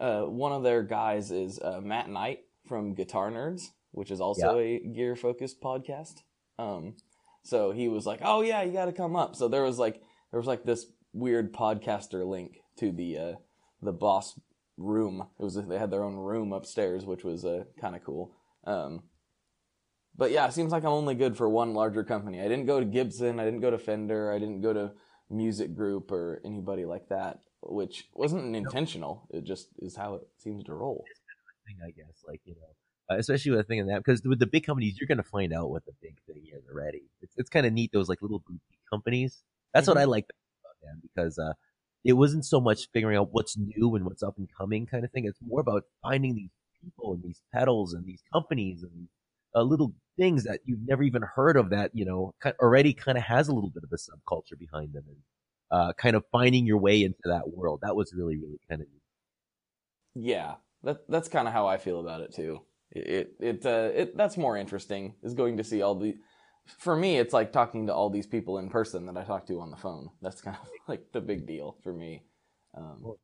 uh one of their guys is uh, Matt Knight from Guitar Nerds, which is also a gear focused podcast. Um, so he was like, "Oh yeah, you got to come up." So there was like there was like this weird podcaster link to the uh the boss room. It was they had their own room upstairs, which was uh, kind of cool. Um, but yeah, it seems like I'm only good for one larger company. I didn't go to Gibson, I didn't go to Fender, I didn't go to Music Group or anybody like that, which wasn't intentional. It just is how it seems to roll. thing, I guess. Like you know, uh, especially with a thing in that because with the big companies, you're gonna find out what the big thing is already. It's it's kind of neat those like little boutique companies. That's what Mhm. I like about them because uh, it wasn't so much figuring out what's new and what's up and coming kind of thing. It's more about finding these people and these pedals and these companies and uh, little things that you've never even heard of that you know already kind of has a little bit of a subculture behind them and uh, kind of finding your way into that world. That was really really kind of. Yeah, that that's kind of how I feel about it too. It it, uh, it that's more interesting is going to see all the. For me, it's like talking to all these people in person that I talk to on the phone. That's kind of like the big deal for me. Um,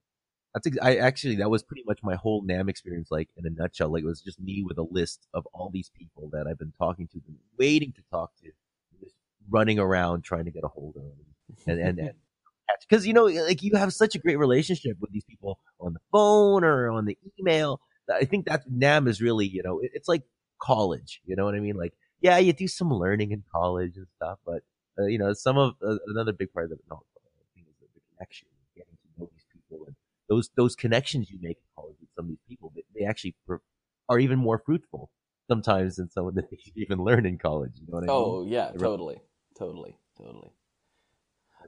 That's ex- I actually that was pretty much my whole NAMM experience, like in a nutshell. Like it was just me with a list of all these people that I've been talking to, been waiting to talk to, just running around trying to get a hold of them, and and, and because you know, like you have such a great relationship with these people on the phone or on the email. I think that NAMM is really, you know, it- it's like college. You know what I mean? Like, yeah, you do some learning in college and stuff, but uh, you know, some of uh, another big part of it, no, is the, connection, getting to know these people, and those those connections you make in college with some of these people, they, they actually are even more fruitful sometimes than some of the things you even learn in college. You know what I mean? oh yeah, totally, totally, totally.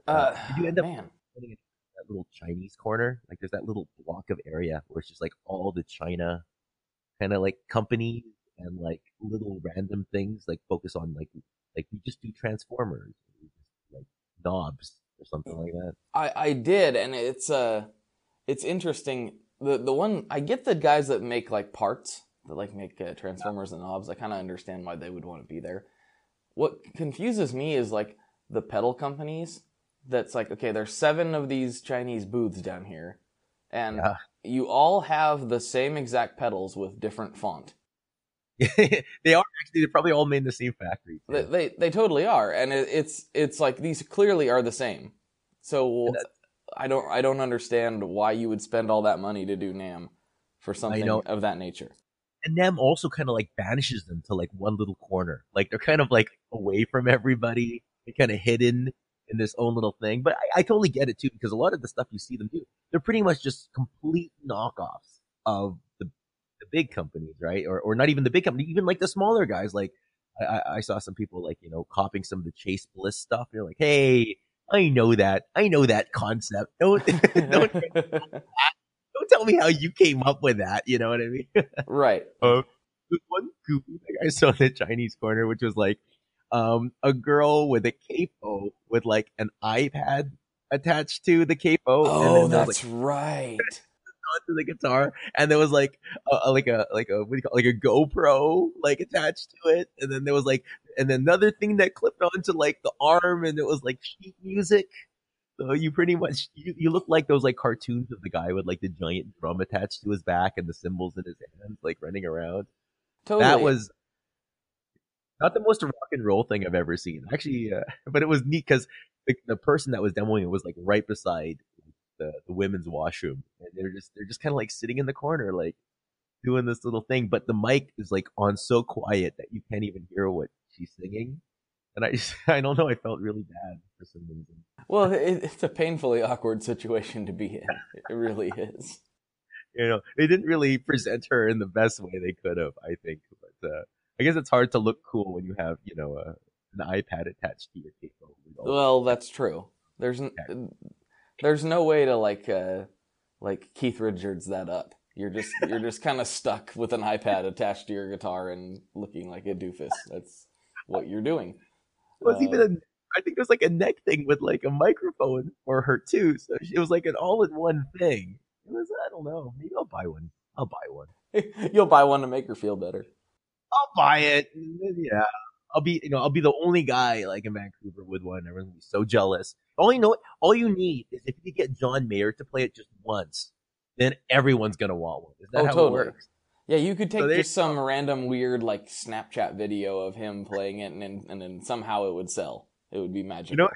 Uh, did you end up man, in that little Chinese corner? Like there's that little block of area where it's just like all the China kind of like companies and like little random things like focus on like like we just do transformers, just, like knobs or something like that. I I did, and it's uh, it's interesting. The the one I get the guys that make like parts that like make uh, transformers and knobs. I kind of understand why they would want to be there. What confuses me is like the pedal companies. That's like okay, there's seven of these Chinese booths down here, and Yeah. you all have the same exact pedals with different font. they are actually they're probably all made in the same factory. They, they they totally are, and it, it's it's like these clearly are the same. So I don't I don't understand why you would spend all that money to do NAMM for something of that nature. and them also kind of like banishes them to like one little corner. Like they're kind of like away from everybody. They're kind of hidden in this own little thing. But I, I totally get it too because a lot of the stuff you see them do, they're pretty much just complete knockoffs of the the big companies, right? Or or not even the big company, even like the smaller guys. Like I, I- I saw some people like you know copying some of the Chase Bliss stuff. They're like, hey. I know that. I know that concept. Don't, don't, don't tell me how you came up with that. You know what I mean? right. Uh, there's one goofy thing I saw in the Chinese corner, which was like um, a girl with a capo with like an iPad attached to the capo. Oh, and then there was, that's like right. onto the guitar, and there was like a, like a like a what do you call it? like a GoPro like attached to it, and then there was like and then another thing that clipped onto like the arm, and it was like sheet music. So you pretty much you, you look like those like cartoons of the guy with like the giant drum attached to his back and the cymbals in his hands, like running around. Totally. That was not the most rock and roll thing I've ever seen. Actually, uh, but it was neat because the, the person that was demoing it was like right beside the, the women's washroom, and they're just they're just kind of like sitting in the corner, like doing this little thing. But the mic is like on so quiet that you can't even hear what she's singing. And I just I don't know. I felt really bad for some reason. well, it, it's a painfully awkward situation to be in. It really is. You know, they didn't really present her in the best way they could have. I think, but uh, I guess it's hard to look cool when you have you know a, an iPad attached to your all Well, that's true. There's n- there's no way to like uh like Keith Richards that up. You're just you're just kind of stuck with an iPad attached to your guitar and looking like a doofus. That's what you're doing. It was Uh, even a, I think it was like a neck thing with like a microphone for her too. So it was like an all-in-one thing. It was I don't know. Maybe I'll buy one. I'll buy one. You'll buy one to make her feel better. I'll buy it. Yeah. I'll be you know I'll be the only guy like in Vancouver with one. Everyone's gonna be so jealous. All you know, all you need is if you get John Mayer to play it just once, then everyone's gonna want one. Is that Oh, how totally. it works? Yeah, you could take So just some random weird like Snapchat video of him playing it, and then, and then somehow it would sell. It would be magical. You know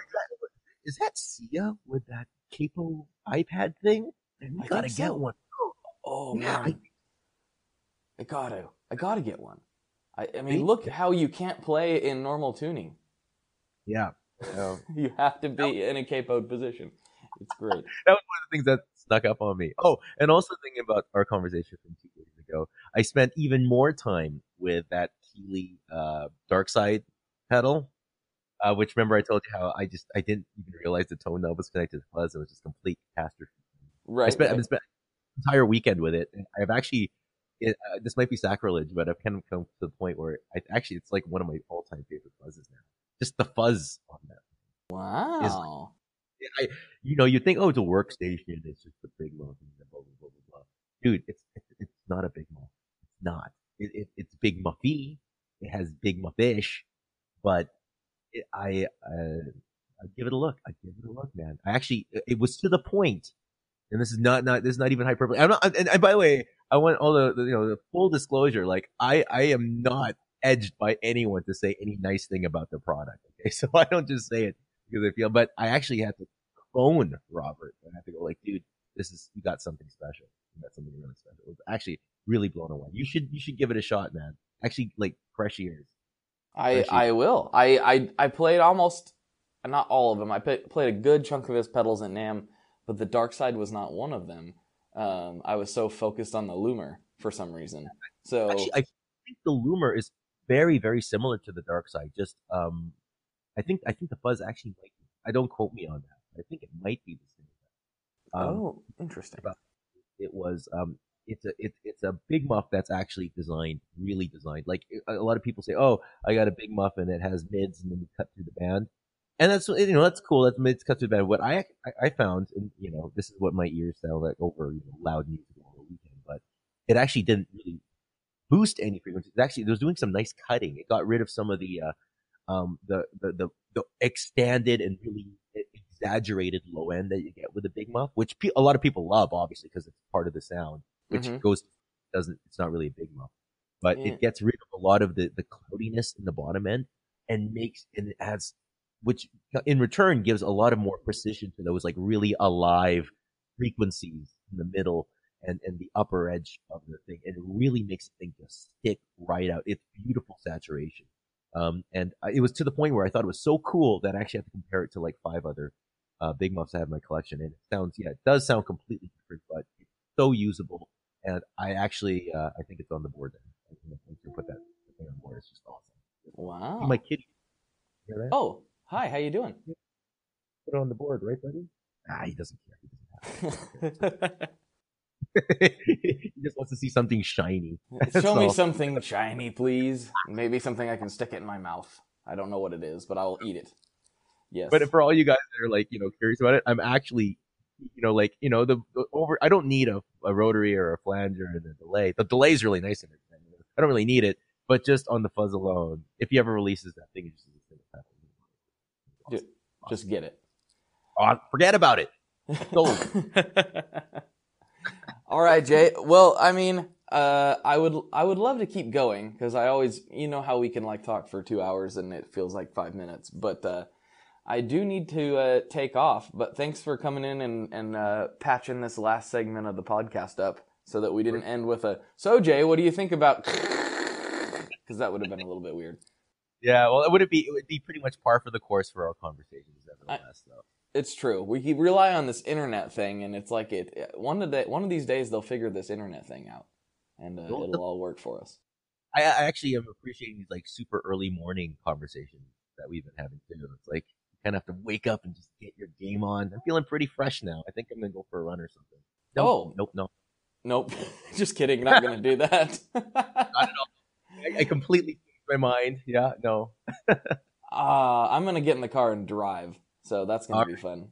is that Sia with that capo iPad thing? I gotta get so. one. oh Yeah, man, I gotta, I gotta get one. I, I mean, Me? look how you can't play in normal tuning. Yeah. You have to be in a capoed position. It's great. that was one of the things that snuck up on me. Oh, and also thinking about our conversation from two days ago, I spent even more time with that Keeley uh, Dark Side pedal. Uh, which remember I told you how I just I didn't even realize the tone knob was connected to the fuzz. It was just complete catastrophe. Right. I spent right. I've spent an entire weekend with it. And I've actually it, uh, this might be sacrilege, but I've kind of come to the point where I actually it's like one of my all time favorite fuzzes now. Just the fuzz on that. Wow. I, you know, you think, oh, it's a workstation. It's just a big and Blah, blah, blah, blah, blah. Dude, it's, it's, it's not a big muff. It's not. It, it, it's big muffy. It has big muffish, but it, I, uh, I'd give it a look. I'd give it a look, man. I actually, it- it was to the point, and this is not, not, this is not even hyperbole. I'm not, and, and by the way, I want all the, the, you know, the full disclosure. Like, I, I am not edged by anyone to say any nice thing about their product. Okay. So I don't just say it because I feel, but I actually had to phone Robert and I had to go like, dude, this is, you got something special. You got something really special. It was actually really blown away. You should, you should give it a shot, man. Actually, like fresh ears. I I will. I I I played almost not all of them. I played played a good chunk of his pedals at NAMM, but the Dark Side was not one of them. Um, I was so focused on the Loomer for some reason. So Actually, I think the Loomer is very, very similar to the Dark Side. Just, um, I think, I think the Fuzz actually might. Be, I don't quote me on that. I think it might be the same. Um, oh, interesting. it was um it's a it, it's a big muff that's actually designed really designed like a a lot of people say oh i got a big muff and it has mids and then you cut through the band and that's you know that's cool that's mids cut the band what i i, found and you know this is what my ears sound like over you know, loud music over the weekend but it actually didn't really boost any frequency it actually it was doing some nice cutting it got rid of some of the uh um the the the, the extended and really exaggerated low end that you get with a big muff, which pe- a lot of people love, obviously, because it's part of the sound, which Mhm. goes doesn't. It's not really a big muff. but Yeah. it gets rid of a lot of the the cloudiness in the bottom end and makes and it adds, which in return gives a lot of more precision to those like really alive frequencies in the middle and and the upper edge of the thing, and it really makes the thing just stick right out. It's beautiful saturation. Um, and I, it was to the point where I thought it was so cool that I actually had to compare it to like five other uh, big muffs I have in my collection. And it sounds, yeah, it does sound completely different, but it's so usable. And I actually, uh, I think it's on the board. Then. I'm gonna put that thing on board. It's just awesome. Wow. My that? Oh, hi. How you doing? Put it on the board, right, buddy? Ah, he doesn't care. He, doesn't it. he just wants to see something shiny. Show me something shiny, please. Maybe something I can stick it in my mouth. I don't know what it is, but I'll eat it. Yes. But for all you guys that are like, you know, curious about it, I'm actually, you know, like, you know, the, the over. I don't need a, a rotary or a flanger and a delay. The delay is really nice in it. I don't really need it, but just on the fuzz alone, if he ever releases that thing, it's just a single pedal. Ju- just get it. Oh, forget about it. Sold. All right, Jay. Well, I mean, uh, I would I would love to keep going because I always you know how we can like talk for two hours and it feels like five minutes, but uh, I do need to uh, take off. But thanks for coming in and and uh, patching this last segment of the podcast up so that we didn't end with a. So, Jay, what do you think about? Because that would have been a little bit weird. Yeah, well, it would be it would be pretty much par for the course for our conversations, nevertheless. though. It's true. We rely on this internet thing, and it's like it. One of the one of these days they'll figure this internet thing out, and uh, Well, it'll all work for us. I, I actually am appreciating these like super early morning conversations that we've been having too. It's like you kind of have to wake up and just get your game on. I'm feeling pretty fresh now. I think I'm gonna go for a run or something. No nope, Oh. nope, no, Nope. Just kidding. Not gonna do that. not at all. I, I completely my mind. Yeah, no. uh, I'm gonna get in the car and drive, so that's gonna be fun.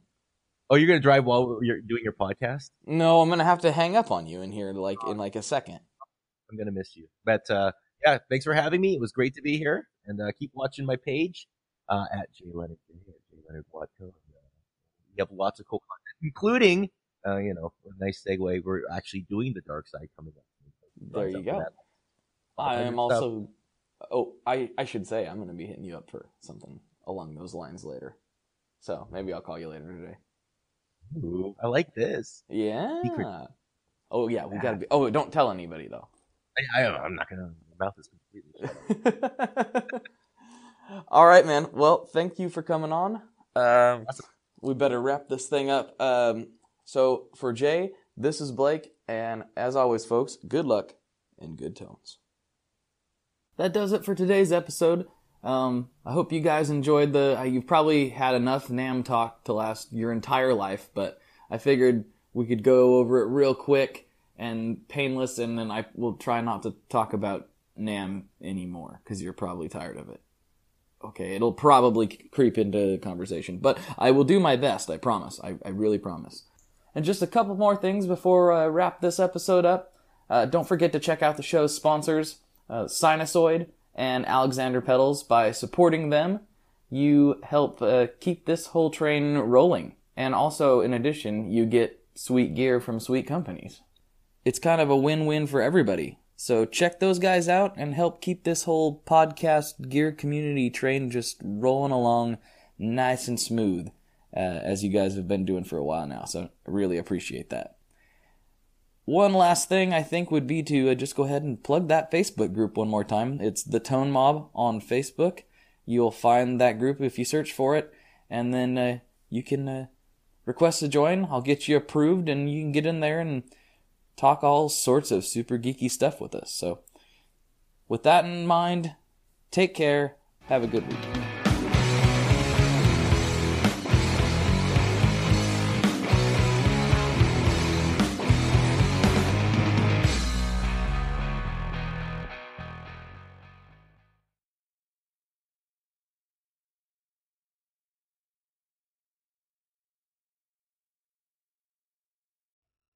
Oh, you're gonna drive while you're doing your podcast? No, I'm gonna have to hang up on you in here like in like a second. I'm gonna miss you. But uh, yeah, thanks for having me. It was great to be here, and uh, keep watching my page uh, at Jay Leonard Jay Leonard Watco. We have lots of cool content, including uh, you know a nice segue. We're actually doing the dark side coming up. There you go. I am also. Oh, I I should say I'm gonna be hitting you up for something along those lines later. So maybe I'll call you later today. Ooh, I like this. Yeah. Secret. Oh yeah, we gotta be. Oh, don't tell anybody though. I, I, I'm not gonna. Mouth is completely. All right, man. Well, thank you for coming on. Um, we better wrap this thing up. Um, so for Jay, this is Blake, and as always, folks, good luck and good tones. That does it for today's episode. Um, I hope you guys enjoyed the. Uh, you've probably had enough NAMM talk to last your entire life, but I figured we could go over it real quick and painless, and then I will try not to talk about NAMM anymore because you're probably tired of it. Okay, it'll probably creep into conversation, but I will do my best. I promise. I, I really promise. And just a couple more things before I wrap this episode up. Uh, don't forget to check out the show's sponsors, uh, Sinusoid and Alexander Pedals. By supporting them, you help uh, keep this whole train rolling. And also, in addition, you get sweet gear from sweet companies. It's kind of a win-win for everybody. So check those guys out and help keep this whole podcast gear community train just rolling along nice and smooth, uh, as you guys have been doing for a while now. So I really appreciate that. One last thing I think would be to uh, just go ahead and plug that Facebook group one more time. It's the Tone Mob on Facebook. You'll find that group if you search for it, and then uh, you can uh, request to join. I'll get you approved, and you can get in there and talk all sorts of super geeky stuff with us. So, with that in mind, take care. Have a good week.